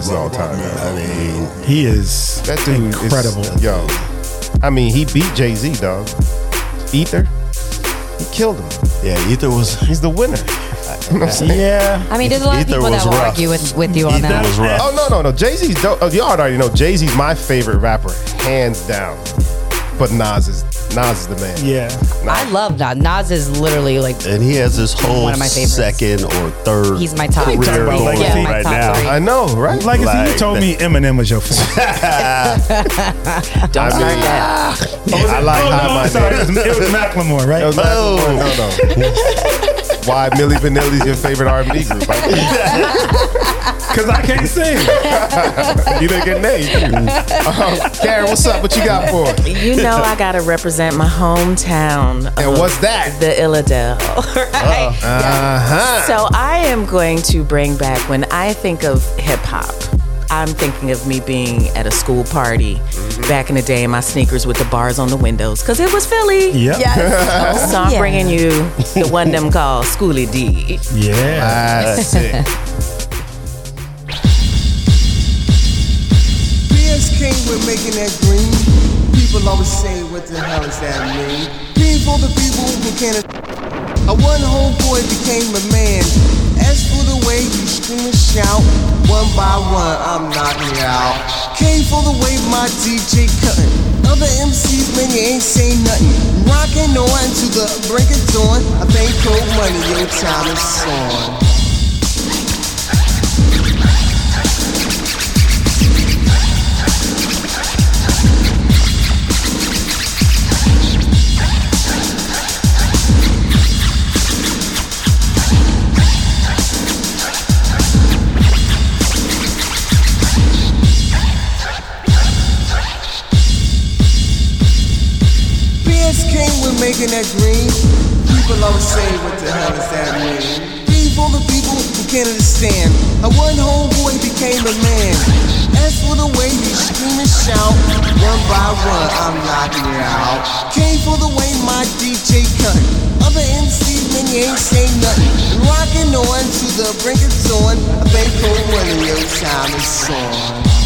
Is really the greatest of all time. I mean, he is that dude is- incredible. yo, I mean, he beat Jay Z, dog. Ether, he killed him. Yeah, Ether was. He's the winner. You know what I'm saying? Yeah. I mean, there's a lot of people that will argue with, with you on that. Oh no, no, no. Jay Z's dope. Oh, y'all already know Jay Z's my favorite rapper, hands down. But Nas is Nas is the man. Yeah. I love Nas. Nas is literally like And he has this whole One of my favorites. second or third. He's my top career three. going Yeah, my right top now. three. I know, right? Legacy, Like you told me Eminem was your favorite. Don't I mean, I like oh, how no, my I'm sorry. It was, it was Macklemore, right? It was Macklemore. Oh, no, no. Why Milli Vanilli's your favorite R&B group? Because I can't sing. you didn't get named. Um, Karen, what's up? What you got for us? You know I gotta represent my hometown. And of what's that? The Illidale. right? Uh-huh. So I am going to bring back when I think of hip hop. I'm thinking of me being at a school party Mm-hmm. back in the day in my sneakers with the bars on the windows because it was Philly. Yep. Yes. So I'm Yeah. bringing you the one them called Schoolly D. Yeah. Classic. PS that green. People always say, what the hell does that mean? Green for the people who can't. A one homeboy became a man. As for the way you scream and shout, one by one I'm knocking out. Came for the way my DJ cutting. Other MCs, man, you ain't saying nothing. Rocking on to the break of dawn. I think cold money, your time is on. Making that green. People always say, what the hell does that mean? For the people who can't understand. A one homeboy became a man. As for the way you scream and shout, one by one I'm knocking you out. Came for the way my DJ cut. Other MCs, man, you ain't saying nothing. Rocking on to the brink of dawn. I bet cold money, your time is on.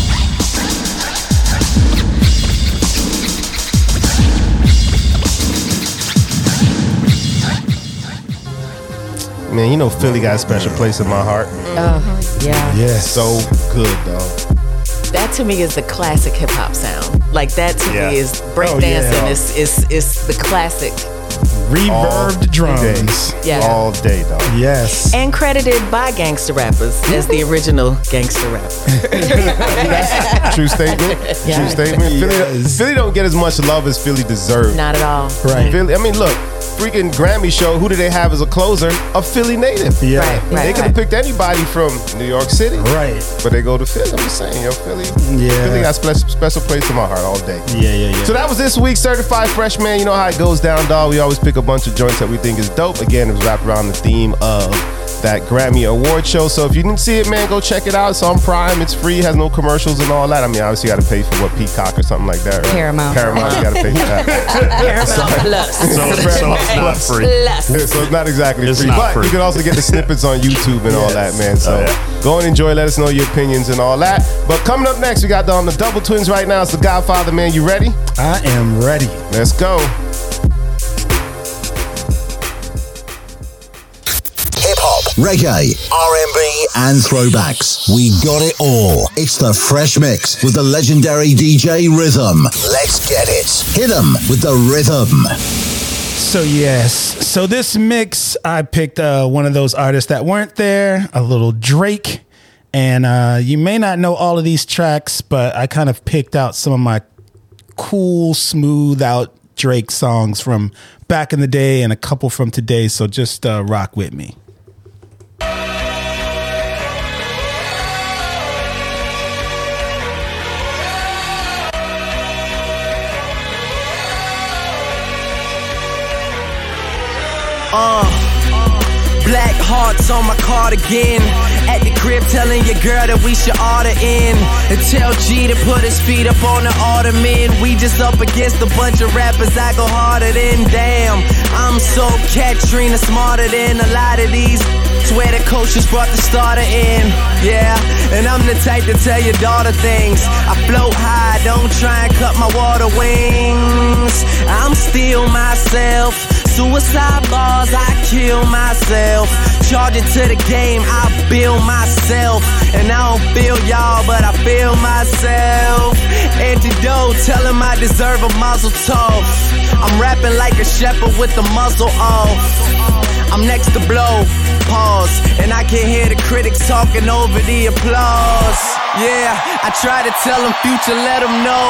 Man, you know Philly got a special place in my heart. Oh, yeah. Yeah. So good, dog. That to me is the classic hip hop sound. Like that to Yeah. me is Oh, breakdancing yeah. is, is oh, is the classic. Reverbed drums. Yeah. All day, dog. Yes. And credited by gangster rappers as the original gangster rapper. True statement. Yeah. True statement. Philly, Philly don't get as much love as Philly deserves. Not at all. Right. Philly, I mean, look, freaking Grammy show. Who do they have as a closer? A Philly native. Yeah. Right, they could have right. picked anybody from New York City, Right. but they go to Philly. I'm just saying, yo, Philly. Yeah. Philly got a special, special place in my heart all day. Yeah, yeah, yeah. So that was this week's certified freshman. You know how it goes down, dog. We always pick a a bunch of joints that we think is dope. Again, it was wrapped around the theme of that Grammy Award show. So if you didn't see it, man, go check it out. It's on Prime. It's free. Has no commercials and all that. I mean, obviously you got to pay for what Peacock or something like that. Right? Paramount. Paramount. You got to pay for that. Paramount Plus. So, so it's not free. Yeah, so it's not exactly It's free, not but free. you can also get the snippets on YouTube and all that, man. So Oh, yeah. go and enjoy. Let us know your opinions and all that. But coming up next, we got the, on the Double Twins right now. It's the Godfather, man. You ready? I am ready. Let's go. Reggae, R&B, and throwbacks. We got it all. It's the Fresh Mix with the legendary DJ Rhythm. Let's get it. Hit Hit 'em with the rhythm. So yes, so this mix I picked uh, one of those artists that weren't there, a little Drake, and uh, you may not know all of these tracks, but I kind of picked out some of my cool, smooth out Drake songs from back in the day and a couple from today. So just uh, rock with me. Uh, black hearts on my cardigan. At the crib, telling your girl that we should order in. And tell G to put his feet up on the ottoman. We just up against a bunch of rappers I go harder than. Damn, I'm so Katrina, smarter than a lot of these. Swear the coach just brought the starter in. Yeah, and I'm the type to tell your daughter things. I float high, don't try and cut my water wings. I'm still myself. Suicide bars, I kill myself. Charge it to the game, I build myself. And I don't feel y'all, but I feel myself. Antidote, tell him I deserve a muzzle toss. I'm rapping like a shepherd with the muzzle off. I'm next to blow, pause, and I can hear the critics talking over the applause. Yeah, I try to tell them future, let them know.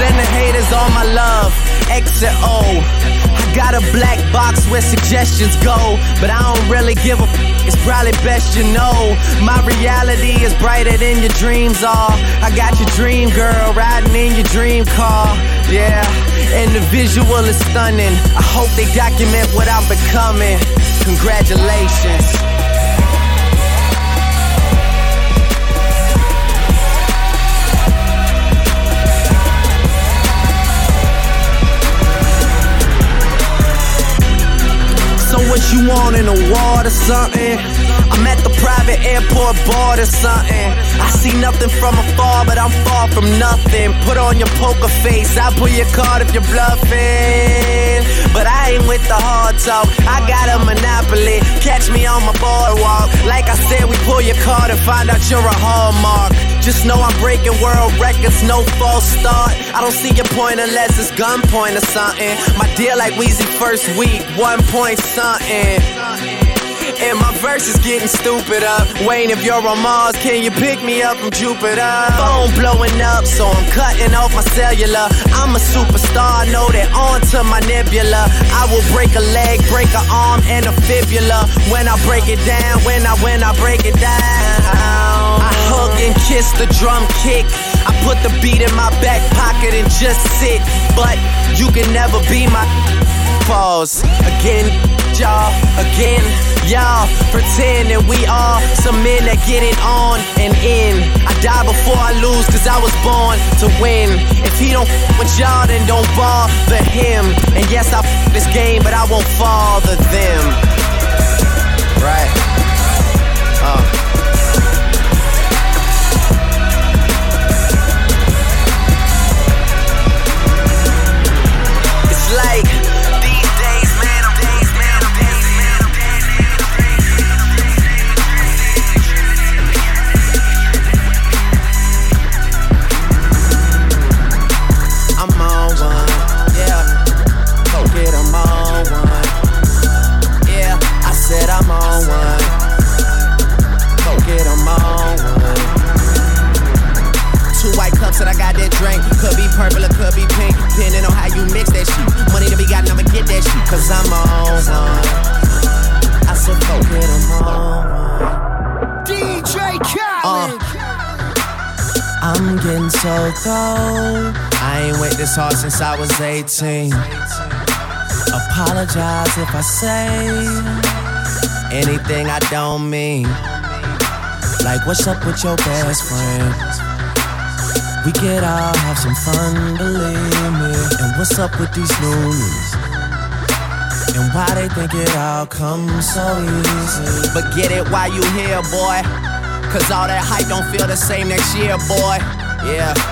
Send the haters all my love, X and O. I got a black box where suggestions go, but I don't really give a f- It's probably best you know. My reality is brighter than your dreams are. I got your dream girl riding in your dream car. Yeah, and the visual is stunning. I hope they document what I'm becoming. Congratulations. So what you want in a ward or something? I'm at the private airport board or something. I see nothing from afar, but I'm far from nothing. Put on your poker face, I'll pull your card if you're bluffing. But I ain't with the hard talk. I got a monopoly. Catch me on my boardwalk. Like I said, we pull your card and find out you're a hallmark. Just know I'm breaking world records, no false start. I don't see your point unless it's gunpoint or something. My deal like Weezy first week, one point something. And my verse is getting stupid up. Wayne, if you're on Mars, can you pick me up from Jupiter? Phone blowing up, so I'm cutting off my cellular. I'm a superstar, know that onto my nebula. I will break a leg, break an arm, and a fibula. When I break it down, when I when I break it down. Hug and kiss the drum kick. I put the beat in my back pocket and just sit. But you can never be my pause again, y'all, again, y'all. Pretend that we are some men that get it on and in. I die before I lose, cause I was born to win. If he don't with y'all, then don't bother him. And yes, I f- this game, but I won't father them. Right. Uh. Drink. Could be purple or could be pink. Depending on how you mix that shit. Money to be got, I'ma get that shit. Cause I'm on one. I said, go get 'em on one. DJ Khaled. Uh, I'm getting so cold. I ain't wait this hard since I was 18. Apologize if I say anything I don't mean. Like, what's up with your best friend? We could all have some fun, believe me. And what's up with these loonies? And why they think it all comes so easy? But get it while you here, boy. Cause all that hype don't feel the same next year, boy. Yeah.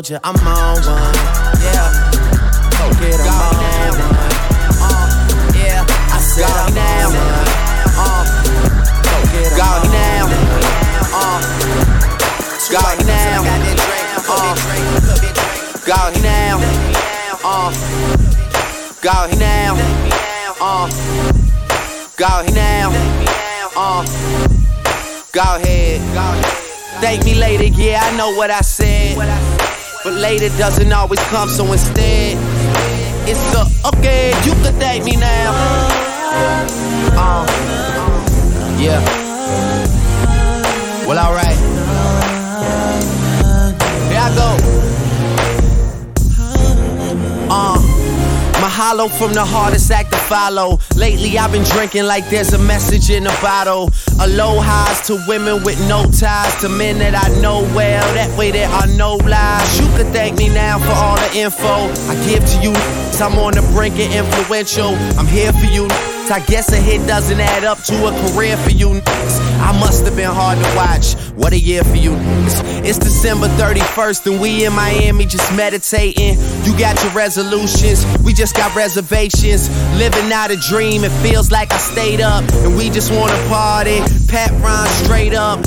you I'm on one. Yeah. Go get 'em on one. Uh, yeah. I said I'm now. Uh, go get 'em Go now. Uh, go now. Uh, go now. Uh, go now. Uh, go now. Uh, go ahead. Thank me later, yeah, I know what I said. But later doesn't always come, so instead, it's a okay, you can thank me now. Uh, yeah. Well, alright. Here I go. Uh, Mahalo from the hardest act to follow. Lately, I've been drinking like there's a message in a bottle. Aloha's to women with no ties, to men that I know well. That way, there are no lies. You could thank me now for all the info I give to you. I'm on the brink of influential. I'm here for you. I guess a hit doesn't add up to a career for you. I must have been hard to watch. What a year for you. It's December 31st, and we in Miami just meditating. You got your resolutions, we just got reservations. Living out a dream, it feels like I stayed up, and we just wanna party. Pat Ron straight up.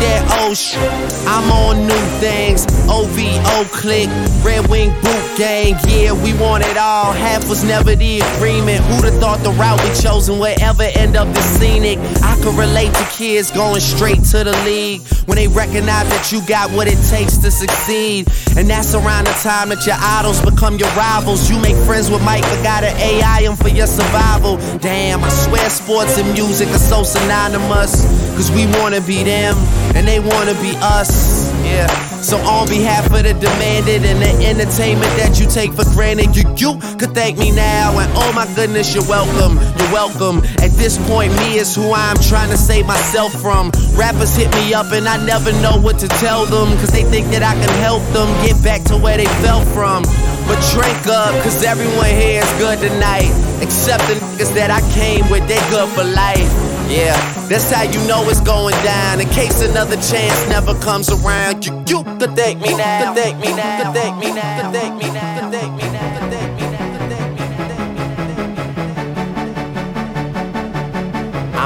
That old oh, shit. I'm on new things. OVO click, Red Wing boot gang. Yeah, we want it all. Half was never the agreement. Who'd have thought the route we chosen would ever end up this scenic? I could relate to kids going straight to the league when they recognize that you got what it takes to succeed. And that's around the time that your idols become your rivals. You make friends with Mike, but gotta AI him for your survival. Damn, I swear sports and music are so synonymous. Cause we wanna be them, and they wanna be us. Yeah. So on behalf of the demanded and the entertainment that you take for granted, you, you could thank me now. And oh my goodness, you're welcome. You're welcome. At this point, me is who I'm trying to save myself from. Rappers hit me up and I never know what to tell them. Cause they think that I can help them get back to where they fell from. But drink up, cause everyone here is good tonight. Except the niggas that I came with, they good for life. Yeah, that's how you know it's going down. In case another chance never comes around, you, you could thank me now. Could thank me now. Could thank me now. Could thank me now. Could thank me now.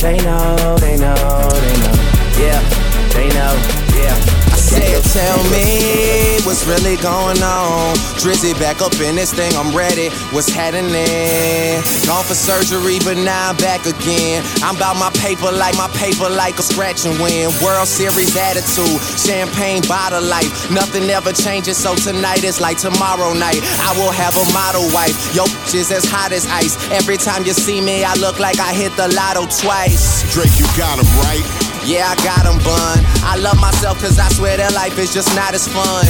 They know, they know, they know. Yeah, they know, tell me what's really going on. Drizzy back up in this thing, I'm ready. What's happening? Gone for surgery, but now I'm back again. I'm about my paper like my paper like a scratch and win. World Series attitude, champagne bottle life. Nothing ever changes, so tonight is like tomorrow night. I will have a model wife. Yo, is as hot as ice. Every time you see me, I look like I hit the lotto twice. Drake, you got him right. Yeah, I got him, bun. I love myself cause I swear that life is just not as fun.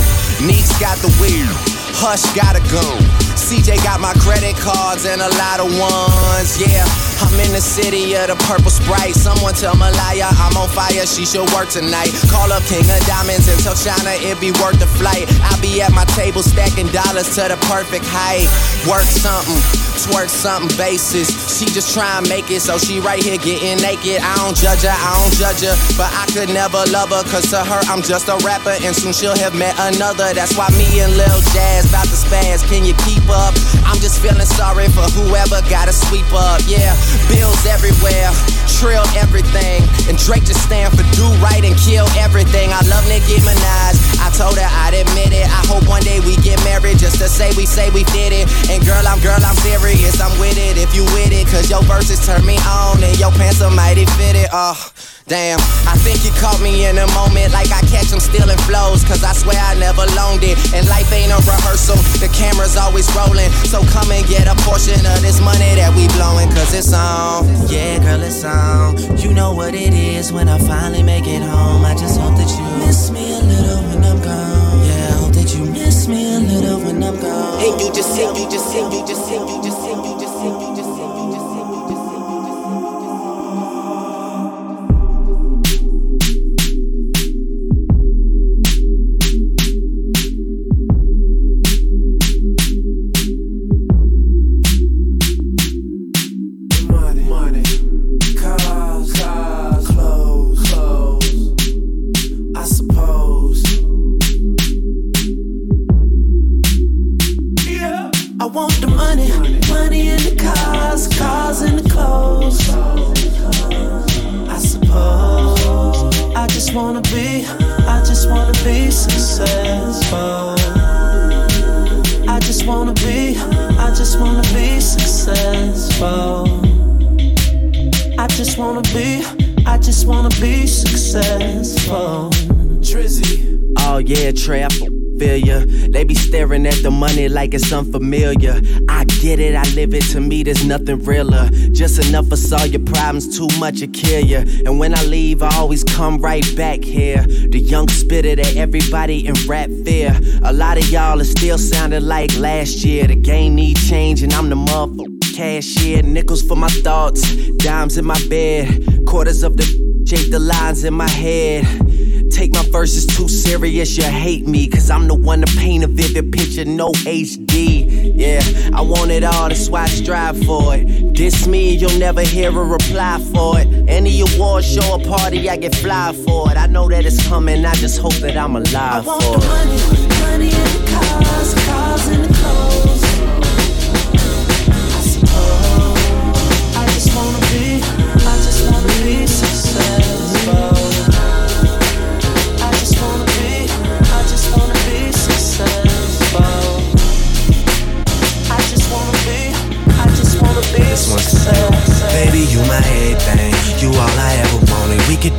Neeks got the weed, Hush got a gun. CJ got my credit cards and a lot of ones. Yeah, I'm in the city of the purple sprite. Someone tell Malaya I'm on fire, she should work tonight. Call up King of Diamonds and tell China it be worth the flight. I be at my table stacking dollars to the perfect height. Work something, twerk something basis. She just try and make it, so she right here getting naked. I don't judge her, I don't judge her, but I could never love her, cause to her I'm just a rapper, and soon she'll have met another. That's why me and Lil Jazz about to spaz. Can you keep up? I'm just feeling sorry for whoever gotta sweep up. Yeah, bills everywhere, trill everything, and Drake just stand for do right and kill everything. I love Nicki Minaj. I told her I'd admit it. I hope one day we get married just to say we say we did it. And girl, I'm girl, I'm serious. I'm with it if you with it, cause your verses turn me on and your pants are mighty fitted. Oh. Damn, I think you caught me in a moment like I catch them stealing flows. Cause I swear I never loaned it. And life ain't a rehearsal, the camera's always rolling. So come and get a portion of this money that we blowing. Cause it's on. Yeah, girl, it's on. You know what it is when I finally make it home. I just hope that you miss me a little when I'm gone. Yeah, hope that you miss me a little when I'm gone. And you just sing, you just sing, you just sing, you just sing, you just sing, you just sing. Be staring at the money like it's unfamiliar. I get it, I live it. To me, there's nothing realer. Just enough to solve your problems, too much to kill ya. And when I leave, I always come right back here. The young spitter that everybody in rap fear. A lot of y'all are still sounding like last year. The game need change, and I'm the motherfucker cashier. Nickels for my thoughts, dimes in my bed, quarters of the shape the lines in my head. Take my verses too serious, you hate me. Cause I'm the one to paint a vivid picture, no HD. Yeah, I want it all, that's why I strive for it. Diss me, you'll never hear a reply for it. Any award show or party, I get fly for it. I know that it's coming, I just hope that I'm alive I want for the it. money, money in the cars, cars in the clothes.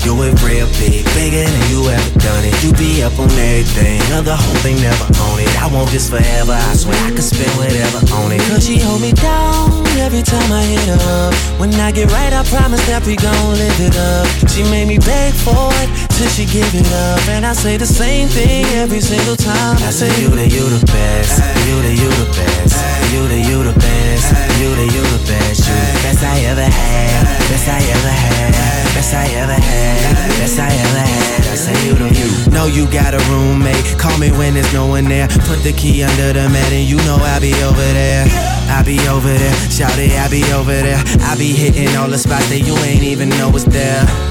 We could real big, bigger than you ever done it. You be up on everything, other whole thing never own it. I want this forever. I swear I could spend whatever on it. Cause she hold me down every time I hit up. When I get right, I promise that we gon' live it up. She made me beg for it till she give it up, and I say the same thing every single time. I say you the you the best, you the you the best, you the you the best, you the you the best, you the best I ever had, best I ever had, best I ever had, best I ever had. I say you you. Know you got a roommate. Call me when there's no one there. Put the key under the mat and you know I'll be over there. I'll be over there, shout it, I'll be over there. I'll be hitting all the spots that you ain't even know was there.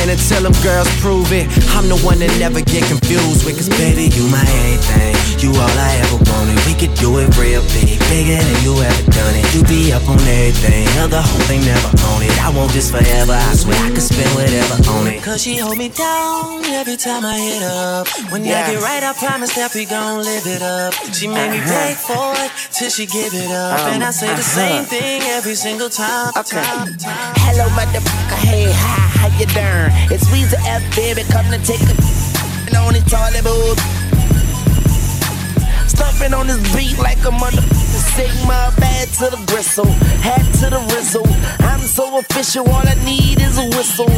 And until them girls prove it, I'm the one that never get confused with. Cause baby, you my everything. You all I ever wanted. We could do it real big, bigger than you ever done it. You be up on everything, other whole thing never own it. I want this forever, I swear I could spend whatever on it. Cause she hold me down every time I hit up. When Yeah. I get right, I promise that we gon' live it up. She made me Uh-huh. beg for it till she give it up. Um, and I say the uh-huh. same thing every single time. Okay. time, time. Hello, motherfucker. Hey, hi, how you doing? It's Weezy F, baby. Come to take a on the toilet bowl. Stumping on this beat like a motherfucker. Sigma, bad to the gristle, hat to the rizzle. I'm so official, all I need is a whistle.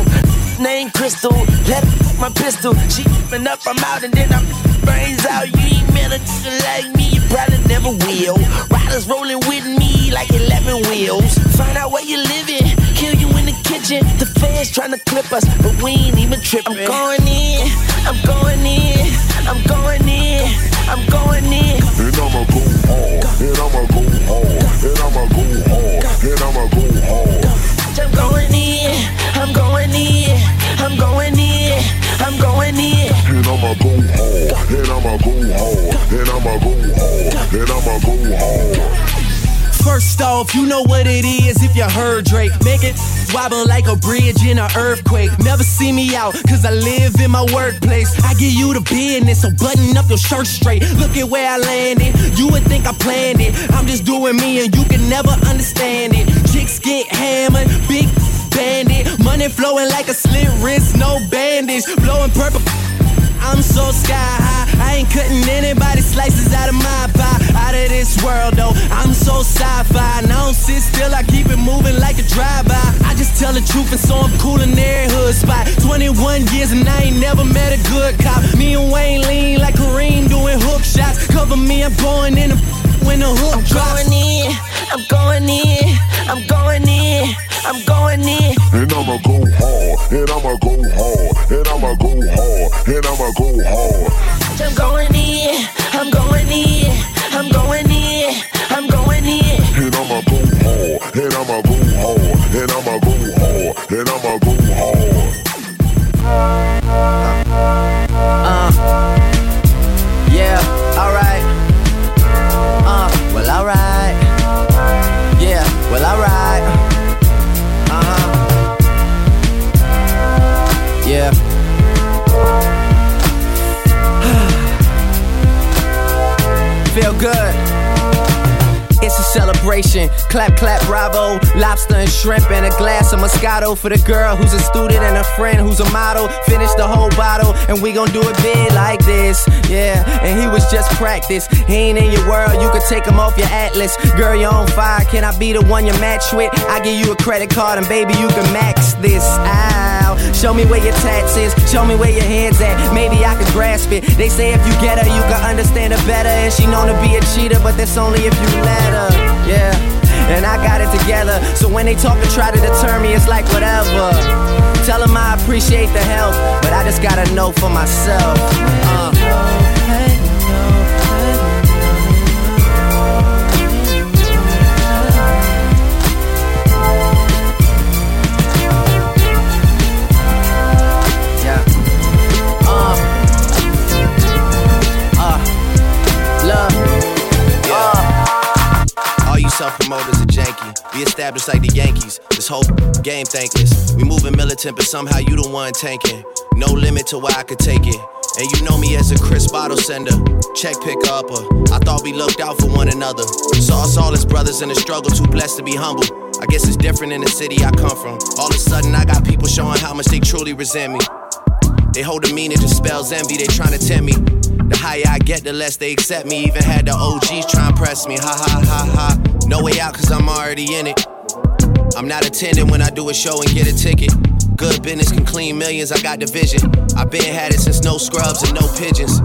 Name Crystal, let my pistol. She open up, I'm out, and then I'm brains out. You ain't met a like me, you probably never will. Riders rolling with me like 11 wheels. Find out where you living, kill you in the kitchen. The fans trying to clip us, but we ain't even tripping. I'm going in, I'm going in, I'm going in, I'm going in. And I'ma go hard, and I'ma go hard, and I'ma go hard, and I'ma go hard. I'm going in, I'm going in, I'm going in, I'm going in. And I'ma go hard, and I'ma go hard, and I'ma go hard, and I'ma go hard. First off, you know what it is if you heard Drake. Make it wobble like a bridge in an earthquake. Never see me out, cause I live in my workplace. I give you the business, so button up your shirt straight. Look at where I landed. You would think I planned it. I'm just doing me and you can never understand it. Chicks get hammered, big bandit. Money flowing like a slit wrist, no bandage. Blowing purple. I'm so sky high. I ain't cutting anybody slices out of my pie. Out of this world though, I'm so sci-fi. And I don't sit still, I keep it moving like a drive-by. I just tell the truth and so I'm cool in every hood spot. 21 years and I ain't never met a good cop. Me and Wayne lean like Kareem doing hook shots. Cover me, I'm going in the when the hook I'm drops. going in, I'm going in, I'm going in, I'm going in. And I'ma go hard, and I'ma go hard, and I'ma go hard, and I'ma go hard. I'm going in, I'm going in, I'm going in, I'm going in. And I'ma go hard, and I'ma go hard, and I'ma go hard, and I'ma go celebration. Clap, clap, bravo. Lobster and shrimp and a glass of Moscato for the girl who's a student and a friend who's a model. Finish the whole bottle and we gon' do it big like this. Yeah, and he was just practice. He ain't in your world, you could take him off your atlas. Girl, you're on fire. Can I be the one you match with? I give you a credit card and baby, you can max this. out. Show me where your tats is. Show me where your hands at. Maybe I could grasp it. They say if you get her, you can understand her better. And she known to be a cheater, but that's only if you let her. Yeah. And I got it together. So when they talk and try to deter me, it's like whatever. Tell them I appreciate the help, but I just gotta know for myself. Uh. Self promoters are janky. Be established like the Yankees. This whole game thankless. We moving militant, but somehow you the one tanking. No limit to where I could take it. And you know me as a Chris bottle sender, check picker upper. I thought we looked out for one another. Saw us all as brothers in the struggle, too blessed to be humble. I guess it's different in the city I come from. All of a sudden, I got people showing how much they truly resent me. They hold a meaning to spells envy, they trying to tempt me. The higher I get, the less they accept me. Even had the OGs try and press me. Ha ha ha ha. No way out, cause I'm already in it. I'm not attending when I do a show and get a ticket. Good business can clean millions, I got the vision. I been had it since no scrubs and no pigeons.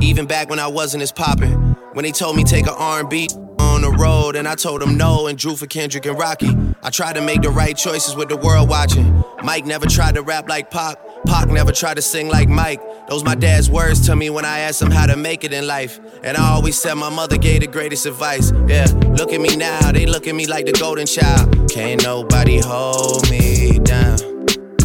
Even back when I wasn't as poppin'. When they told me take a R&B on the road, and I told them no and drew for Kendrick and Rocky. I tried to make the right choices with the world watching. Mike never tried to rap like Pac. Pac never tried to sing like Mike. Those my dad's words to me when I asked him how to make it in life. And I always said my mother gave the greatest advice. Yeah, look at me now, they look at me like the golden child. Can't nobody hold me down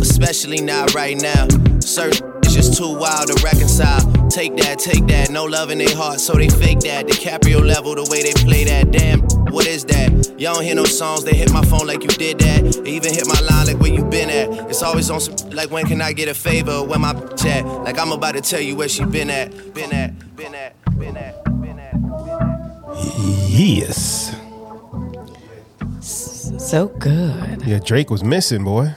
especially not right now. Certain it's just too wild to reconcile. Take that, take that, no love in their heart, so they fake that. DiCaprio level, the way they play that. Damn, what is that? Y'all don't hear no songs, they hit my phone like you did that. They even hit my line like where you been at. It's always on some like when can I get a favor? Where my bitch at? Like I'm about to tell you where she been at. been at, been at, been at, been at. Been at. Yes. So good. Yeah, Drake was missing, boy.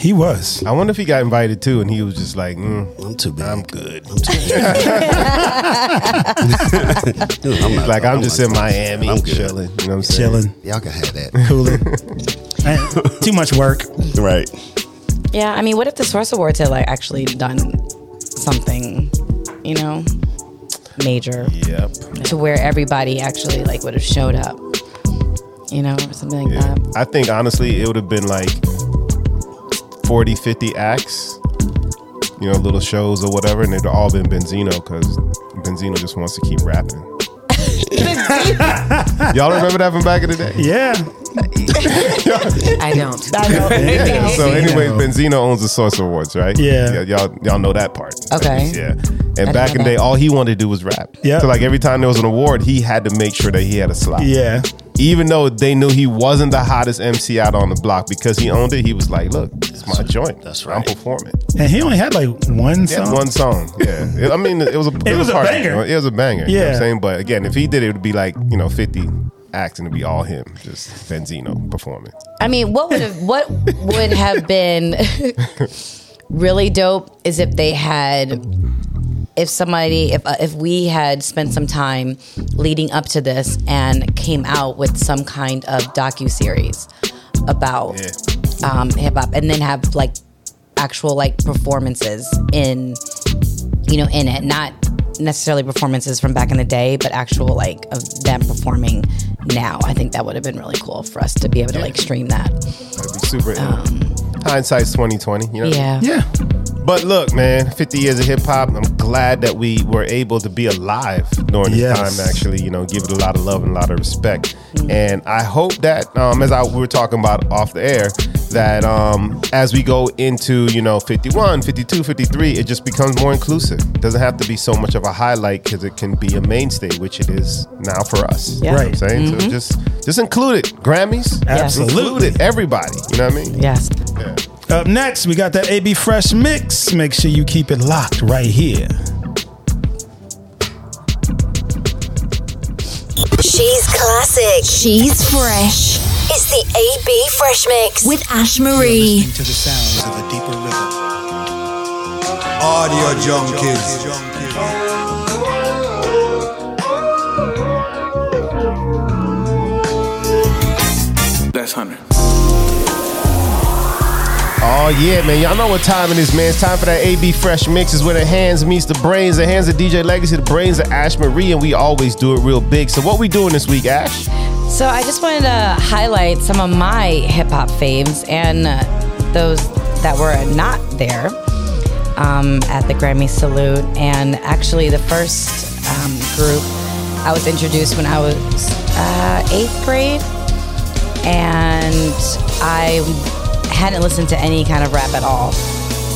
He was. I wonder if he got invited too, and he was just like, mm, I'm too big. I'm good. I'm too Dude, I'm not- like I'm, I'm just not- in Miami, I'm good. chilling. You know what I'm saying? Chilling. Y'all can have that. Cooling. Too much work. Right. Yeah, I mean, what if the Source Awards had like actually done something, you know, major Yep. to where everybody actually like would have showed up, you know, or something like Yeah. that. I think honestly, it would have been like 40, 50 acts, you know, little shows or whatever, and it'd all been Benzino because Benzino just wants to keep rapping. Y'all remember that from back in the day? Yeah. I don't. Yeah. So, anyways, Benzino owns the Source Awards, right? Yeah. Y'all, y'all know that part. Okay. Yeah. I And back in the day, all he wanted to do was rap. Yeah. So, like every time there was an award, he had to make sure that he had a slot. Yeah. Even though they knew he wasn't the hottest MC out on the block because he owned it, he was like, "Look, it's my joint. That's right. I'm performing." And he only had like one He had song. one song. Yeah. It- I mean, it was a It was a hard. banger. It was a banger. You know what Yeah. I'm saying? But again, if he did it, it would be like you know 50 acts and it'd be all him, just Benzino performing. I mean, what would have what would have been really dope is if they had if somebody if uh, if we had spent some time leading up to this and came out with some kind of docu series about um, hip hop and then have like actual like performances in you know in it not necessarily performances from back in the day but actual like of them performing now i think that would have been really cool for us to be able to like stream that That'd be super. Hindsight's 2020. You know. Um, yeah Yeah. But look, man, 50 years of hip hop. I'm glad that we were able to be alive during this Yes. time. to Actually, you know, give it a lot of love and a lot of respect. And I hope that, um, as I we were talking about off the air, that um, as we go into you know 51, 52, 53, it just becomes more inclusive. It doesn't have to be so much of a highlight because it can be a mainstay, which it is now for us. Yeah. You know what I'm Right. saying so Mhm. just just include it. Grammys, Absolutely. include it. Everybody. You know what I mean? yes Yeah. Up next, we got that AB Fresh mix. Make sure you keep it locked right here. She's classic. She's fresh. It's the AB Fresh Mix with Ash Marie. to the sounds of a deeper river. Audio Junkeez. That's hundred. Oh yeah, man! Y'all know what time it is, man. It's time for that AB Fresh Mix. Is where the hands meets the brains. The hands of DJ Legacy, the brains of Ash Marie, and we always do it real big. So what we doing this week, Ash? so i just wanted to highlight some of my hip-hop faves and uh, those that were not there um, at the grammy salute and actually the first um, group i was introduced when i was uh, eighth grade and I hadn't listened to any kind of rap at all.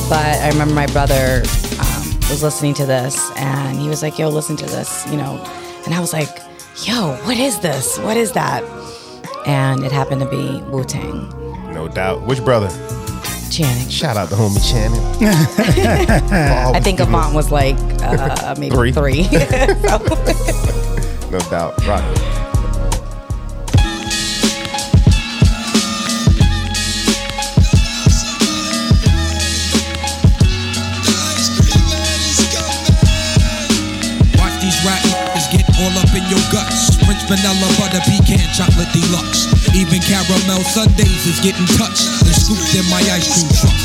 But I remember my brother um, was listening to this, and he was like, "Yo, listen to this," you know. And I was like, "Yo, what is this? What is that?" And it happened to be Wu Tang. No doubt. Which brother? Channing. Shout out to homie Channing. I think Avant was like uh, maybe Three. three. No doubt. Rock. Your guts. French vanilla butter pecan chocolate deluxe. Even caramel sundaes is getting touched and scooped in my ice cream truck.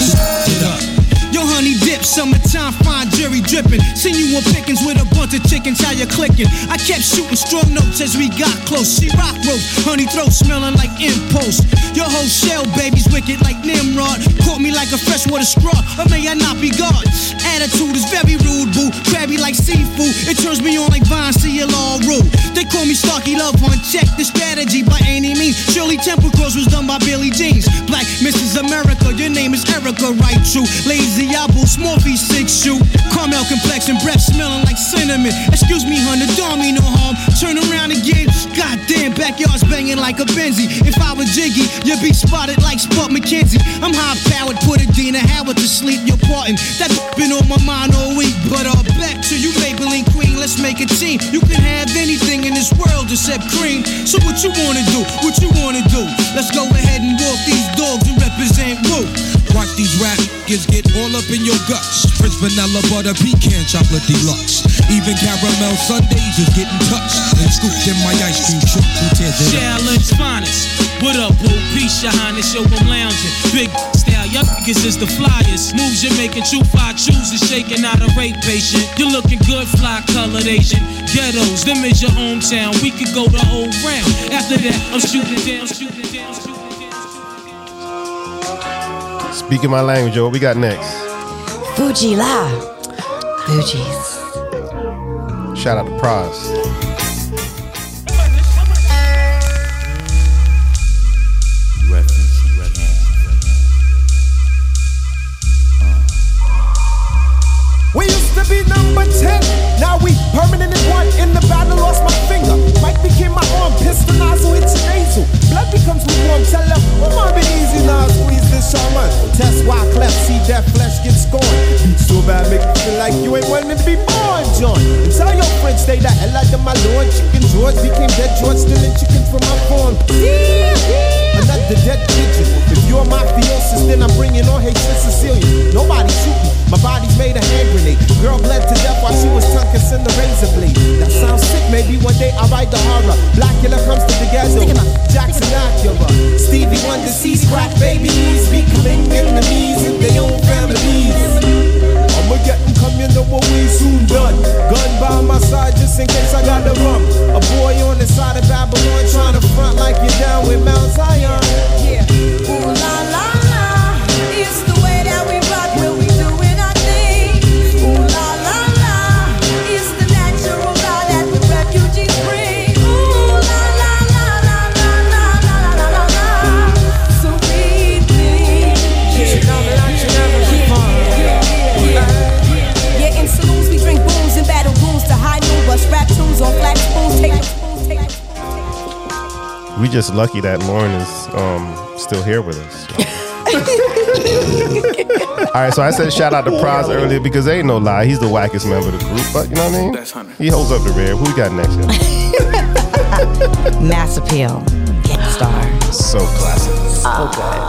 It. Yo, honey dip, summertime, fine jerry dripping. Seen you on pickings with a bunch of chickens, how you clicking? I kept shooting strong notes as we got close. She rock rope, honey throat smelling like impulse. Your whole shell, baby's wicked like Nimrod. Caught me like a freshwater straw, or may I not be God? Attitude is very rude, boo. Crabby like seafood. It turns me on like Vine, see it all rude. They call me Starky Love Hunt. Check the strategy by any means. Shirley Temple Cross was done by Billy Jeans. Black Mrs. America, your name is Erica, right? True. Lazy apple, small feet, six shoe. Caramel complexion, breath smelling like cinnamon. Excuse me, honey, don't mean no harm. Turn around again. Goddamn, backyard's banging like a Benzie. If I was Jiggy, you'd be spotted like Spuds MacKenzie. I'm high powered, put Adina Howard to sleep. You're parting. That been on my mind all week. But uh, back to you, Maybelline Queen. Let's make a team. You can have anything in this world except cream. So what you wanna do? What you wanna do? Let's go ahead and walk these dogs and represent Woo. Watch these rap niggas get all up in your guts. Prince vanilla butter pecan chocolate deluxe. Even caramel sundaes is getting touched and scooped in my ice cream truck. Who tears it? Challenge finest. What up, boo? Peace, your highness, yo, I'm lounging. Big style, y'all is the flyers. Moves you're making, true five chooses, shaking out a rape patient. You're looking good, fly colored Asian. Ghettos, them is your hometown. We could go the whole round. After that, I'm shooting down, shooting down, shooting Speaking my language, yo, what we got next? Fuji La. Fugees. Shout out to Pras. be no number 10, now we permanent in one. In the battle, lost my finger. Mike became my arm, pistol nozzle, it's nasal. Blood becomes lukewarm, tell them, oh, my be easy now, squeeze this shaman. Test why cleft, see that flesh get scorned. Beat so bad, make you feel like you ain't wanting to be born, John. And tell your friends, stay the hell out of my lord. Chicken George became dead George, stealing chickens from my farm. Another dead pigeon. If you're mafiosis, then I'm bringing on hatred Sicilian. Nobody shoot me. My body's made a hand grenade. Girl bled to death while she was tongue kissing the razor blade. That sounds sick. Maybe one day I'll write the horror. Black Blackula comes just lucky that Lauryn is um, still here with us. All right, so I said shout out to Pras earlier because ain't no lie, he's the wackest member of the group. But you know what I mean? That's Hunter. He holds up the rear. Who we got next? yo? Mass appeal. Star. So classic. So good.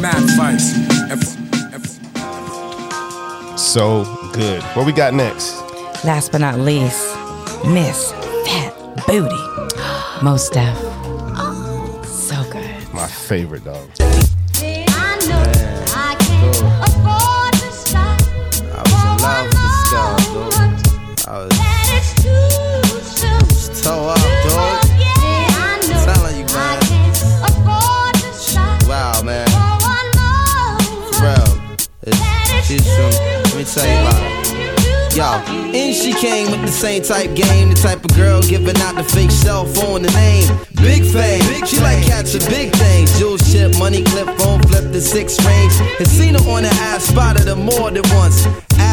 Mad fights. So good. What we got next? Last but not least, Miss Fat Booty. Mos Def. So good. My favorite dog. The same type game, the type of girl giving out the fake cell phone, the name. Big fame, big she like catching big things. Jewel chip, money clip, phone flip the six range. And seen her on the ass, spotted her more than once.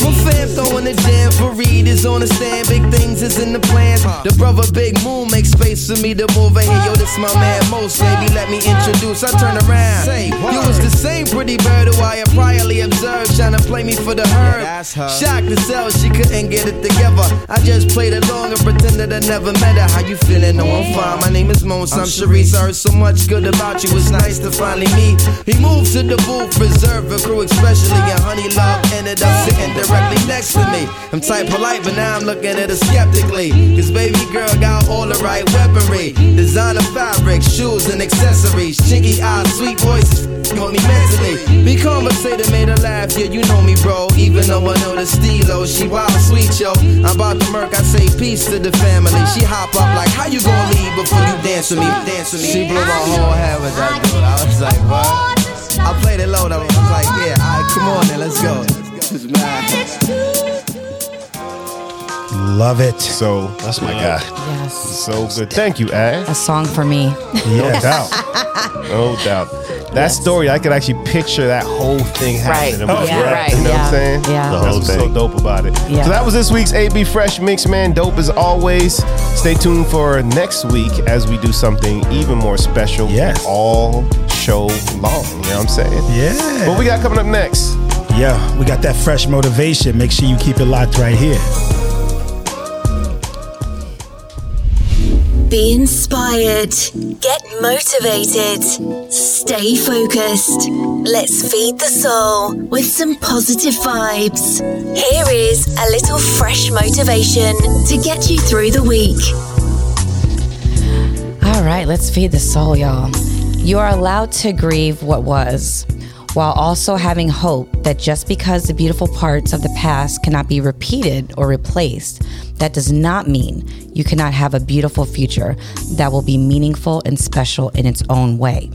My fam throwing the jam for Reed is on the stand. Big things is in the plans. The brother Big Moon makes space for me to move in here. Yo, this my man Mos. Baby, let me introduce. I turn around. Say, You was the same pretty bird who I had priorly observed, trying to play me for the herb. Shocked to sell, she couldn't get it together. I just played along and pretended I never met her. How you feeling? No, I'm fine. My name is Mos. I'm Sharice. I heard so much good about you. It's nice to finally meet. He moved to the booth, reserved for crew, especially. And Honey Love ended up sitting directly next to me. I'm type polite, but now I'm looking at her skeptically. Cause baby girl got all the right weaponry. Designer fabric, shoes and accessories. Chinky eyes, sweet voices, on me mentally. Be conversated, made her laugh. Yeah, you know me, bro. Even though I know the stilo, she wild sweet, yo. I'm about to murk, I say peace to the family. She hop up like, how you gonna leave before you dance with me? Dance with me. She blew my whole head with that dude. I was like, what? I played it low though. I was like, yeah, alright, come on then, let's go. It's mad. Love it. So that's my guy. Yes. So good. Thank you, Ash. A song for me. No doubt. No doubt. That story, I could actually picture that whole thing happening. Right. in oh, my Yeah, brain. right. You know what Yeah. I'm saying? Yeah. The That's whole what's so dope about it. Yeah. So that was this week's AB Fresh Mix, man. Dope as always. Stay tuned for next week as we do something even more special. Yes. All show long. You know what I'm saying? Yeah. What we got coming up next? Yeah, we got that fresh motivation. Make sure you keep it locked right here. Be inspired. Get motivated. Stay focused. Let's feed the soul with some positive vibes. Here is a little fresh motivation to get you through the week. All right, let's feed the soul, y'all. You are allowed to grieve what was, while also having hope that just because the beautiful parts of the past cannot be repeated or replaced, that does not mean you cannot have a beautiful future that will be meaningful and special in its own way.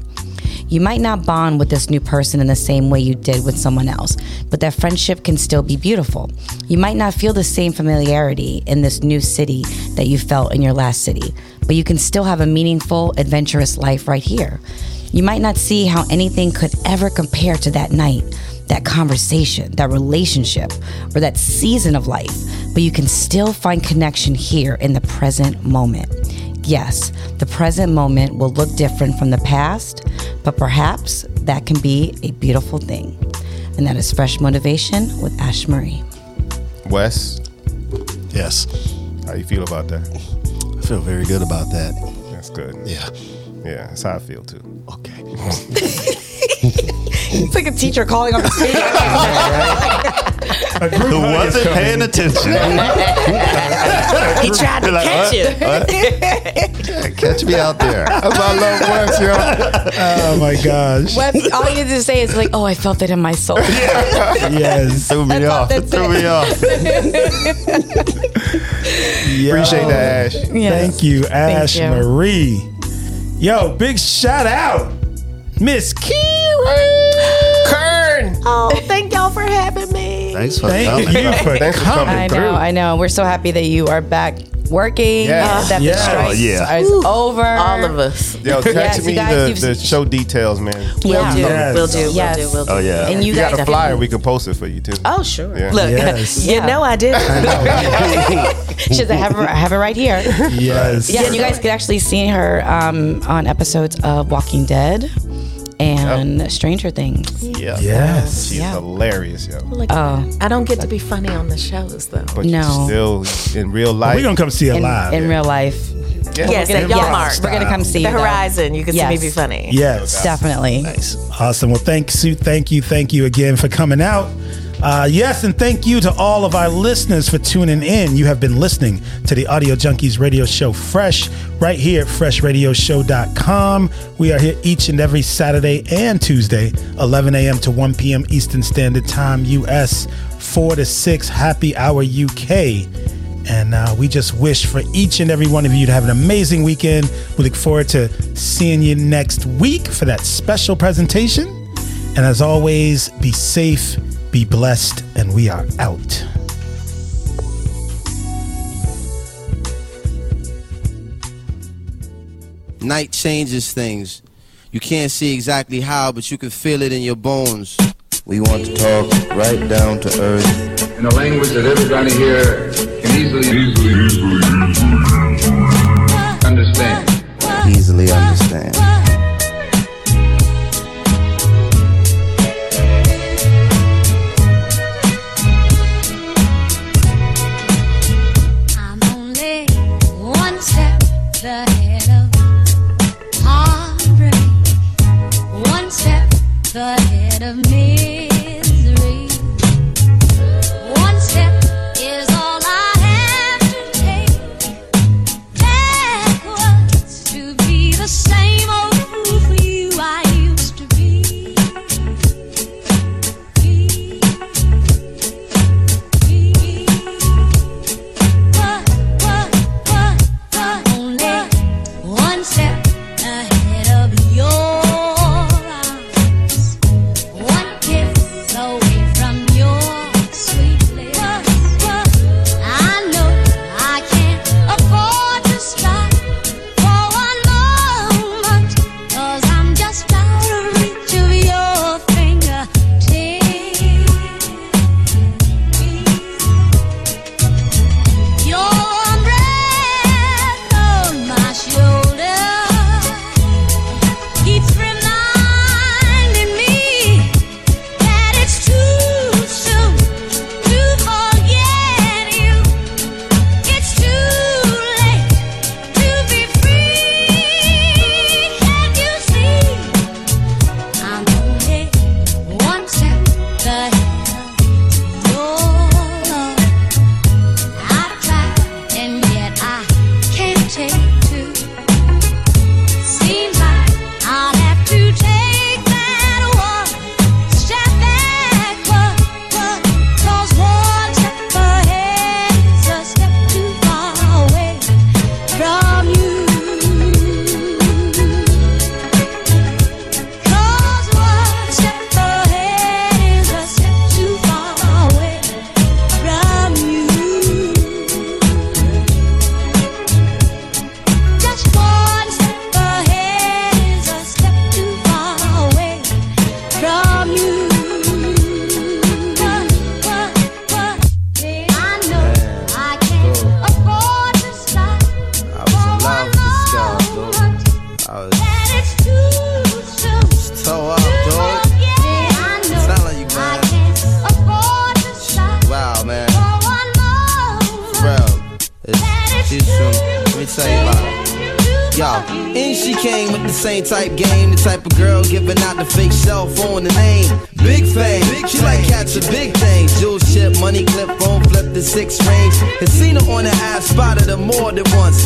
You might not bond with this new person in the same way you did with someone else, but that friendship can still be beautiful. You might not feel the same familiarity in this new city that you felt in your last city, but you can still have a meaningful, adventurous life right here. You might not see how anything could ever compare to that night, that conversation, that relationship, or that season of life, but you can still find connection here in the present moment. Yes, the present moment will look different from the past, but perhaps that can be a beautiful thing. And that is Fresh Motivation with Ash Marie. Wes, Yes. how you feel about that? I feel very good about that. That's good. Yeah. Yeah, that's how I feel too. Okay. It's like a teacher calling on the speaker. Who wasn't paying attention? he tried to like, catch what? you. Catch me out there. That's why I love Wes, yo. Oh my gosh. Wes, all you have to say is like, "Oh, I felt it in my soul." Yes. Threw me That's off. It that's threw it. me off. Yo. Appreciate that, Ash. Yes. Thank you, Ash you. Marie. Yo, big shout out, Miss Kira. Kern. Oh, thank y'all for having me. Thanks for Thank coming. you for Thanks for coming. coming I through. know, I know. We're so happy that you are back working. Yes. That Yes. the strike Oh, yeah. is over. All of us. Yo, text Yes, me guys, the, the show details, man. We'll Yeah. do. Yes. We'll do. We'll Yes. do. We'll Oh yeah. And if you you got guys a flyer, we can post it for you too. Oh, sure. Yeah. Look, Yes. you know I did. She says, I have her, I have her right here. Yes. Yeah, and you guys could actually see her um, on episodes of Walking Dead and Stranger Things. Yeah. Yes. She's Yeah. hilarious, yo. Look, Oh. I don't get to be funny on the shows though. But No. still in real life. We're gonna come see her In, live. in real life. Yeah. Yes, We're gonna- Walmart. We're gonna come see the though. horizon. You can see me be funny. Yes. Definitely. Awesome. Well, thanks, Sue. Thank you. Thank you again for coming out. Uh, yes, and thank you to all of our listeners for tuning in. You have been listening to the Audio Junkeez radio show Fresh right here at freshradioshow.com. We are here each and every Saturday and Tuesday, 11 a.m. to 1 p.m. Eastern Standard Time, US, 4 to 6, happy hour UK. And uh, we just wish for each and every one of you to have an amazing weekend. We look forward to seeing you next week for that special presentation. And as always, be safe, be blessed, and we are out. Night changes things. You can't see exactly how, but you can feel it in your bones. We want to talk right down to earth. in a language that everybody here can easily, easily, understand. Easily understand. Of misery. Yo, in she came with the same type game, the type of girl giving out the fake cell phone, the name Big Fame. She like catching big things, jewel chip, money clip, phone flip the six range. Her on the app, spotted her more than once.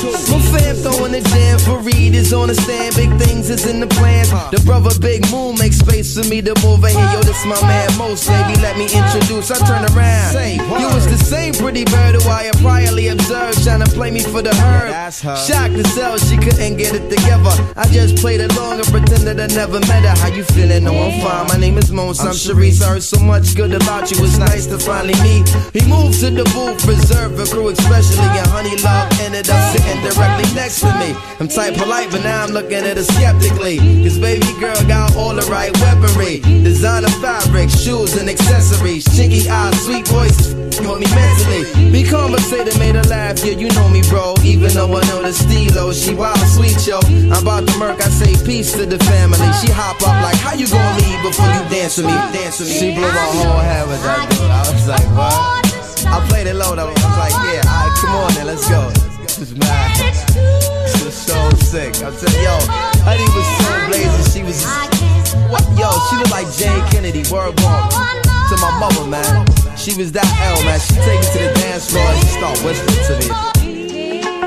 My fam throwing the jam for Reed is on the stand. Big things is in the plans. The brother Big Moon makes space for me to move in here. Yo, this my man Mos, baby. Let me introduce. I turn around. You was the same pretty bird who I had priorly observed, trying to play me for the herd. Shocked to sell, she couldn't get it together. I just played along and pretended I never met her. How you feeling? No, I'm fine. My name is Mos. I'm Sharice. I heard so much good about you. It's nice to finally meet. He moved to the booth, reserved for crew, especially. And Honey Love ended up sitting directly next to me. I'm type polite, but now I'm looking at her skeptically. Cause baby girl got all the right weaponry. Designer fabric, shoes and accessories. Chinky eyes, sweet voice, got me mentally. Be conversated, made her laugh. Yeah, you know me, bro. Even though I know the stilo, oh, she wild, sweet, yo. I'm about to murk, I say peace to the family. She hop up like, how you gonna leave before you dance with me? Dance with me. She blew my whole head with that dude. I was like, what? I played it low though. I was like, yeah, alright, come on then, let's go. Is mad. This was so sick. I'm telling yo, Honey was so blazing. She was, what? Yo, she looked like Jayne Kennedy. Word bomb. To my mother, man. She was that L, man. She take me to the dance floor and she start whispering to me.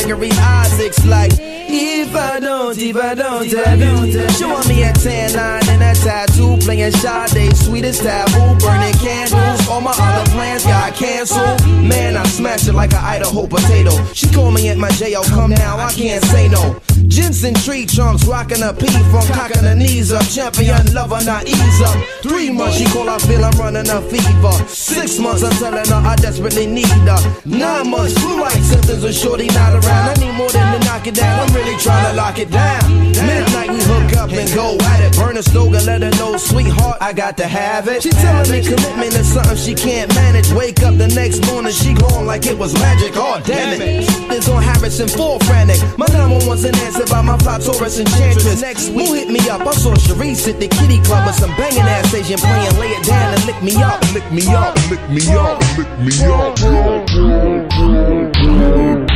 Gregory Isaacs like, If I don't, if I don't, if I don't. Showing me a tan line and a tattoo, playing Sade, sweetest taboo, burning candles. All my other plans got canceled. Man, I smashed it like an Idaho potato. She called me at my jail, come now, I can't say no. Jensen tree trunks, rocking a P from cocking her knees up. Champion lover, not ease up. Three months, she call, I feel I'm running a fever. Six months, I'm telling her I desperately need her. Nine months, flu like symptoms of shorty not around. I need more than to knock it down. I'm really trying to lock it down. Midnight, we hook up and go at it. Burn a stove and let her know, sweetheart, I got to have it. She telling me commitment is something she can't manage. Wake up the next morning, she gone like it was magic. Oh, damn it. This on Harrison, full frantic. My number one's an answer by my fly Taurus enchantress. Next week, who hit me up? I saw Sharice at the kitty club with some banging ass Asian playing. Lay it down and lick me up. Lick me up, lick me up, lick me up.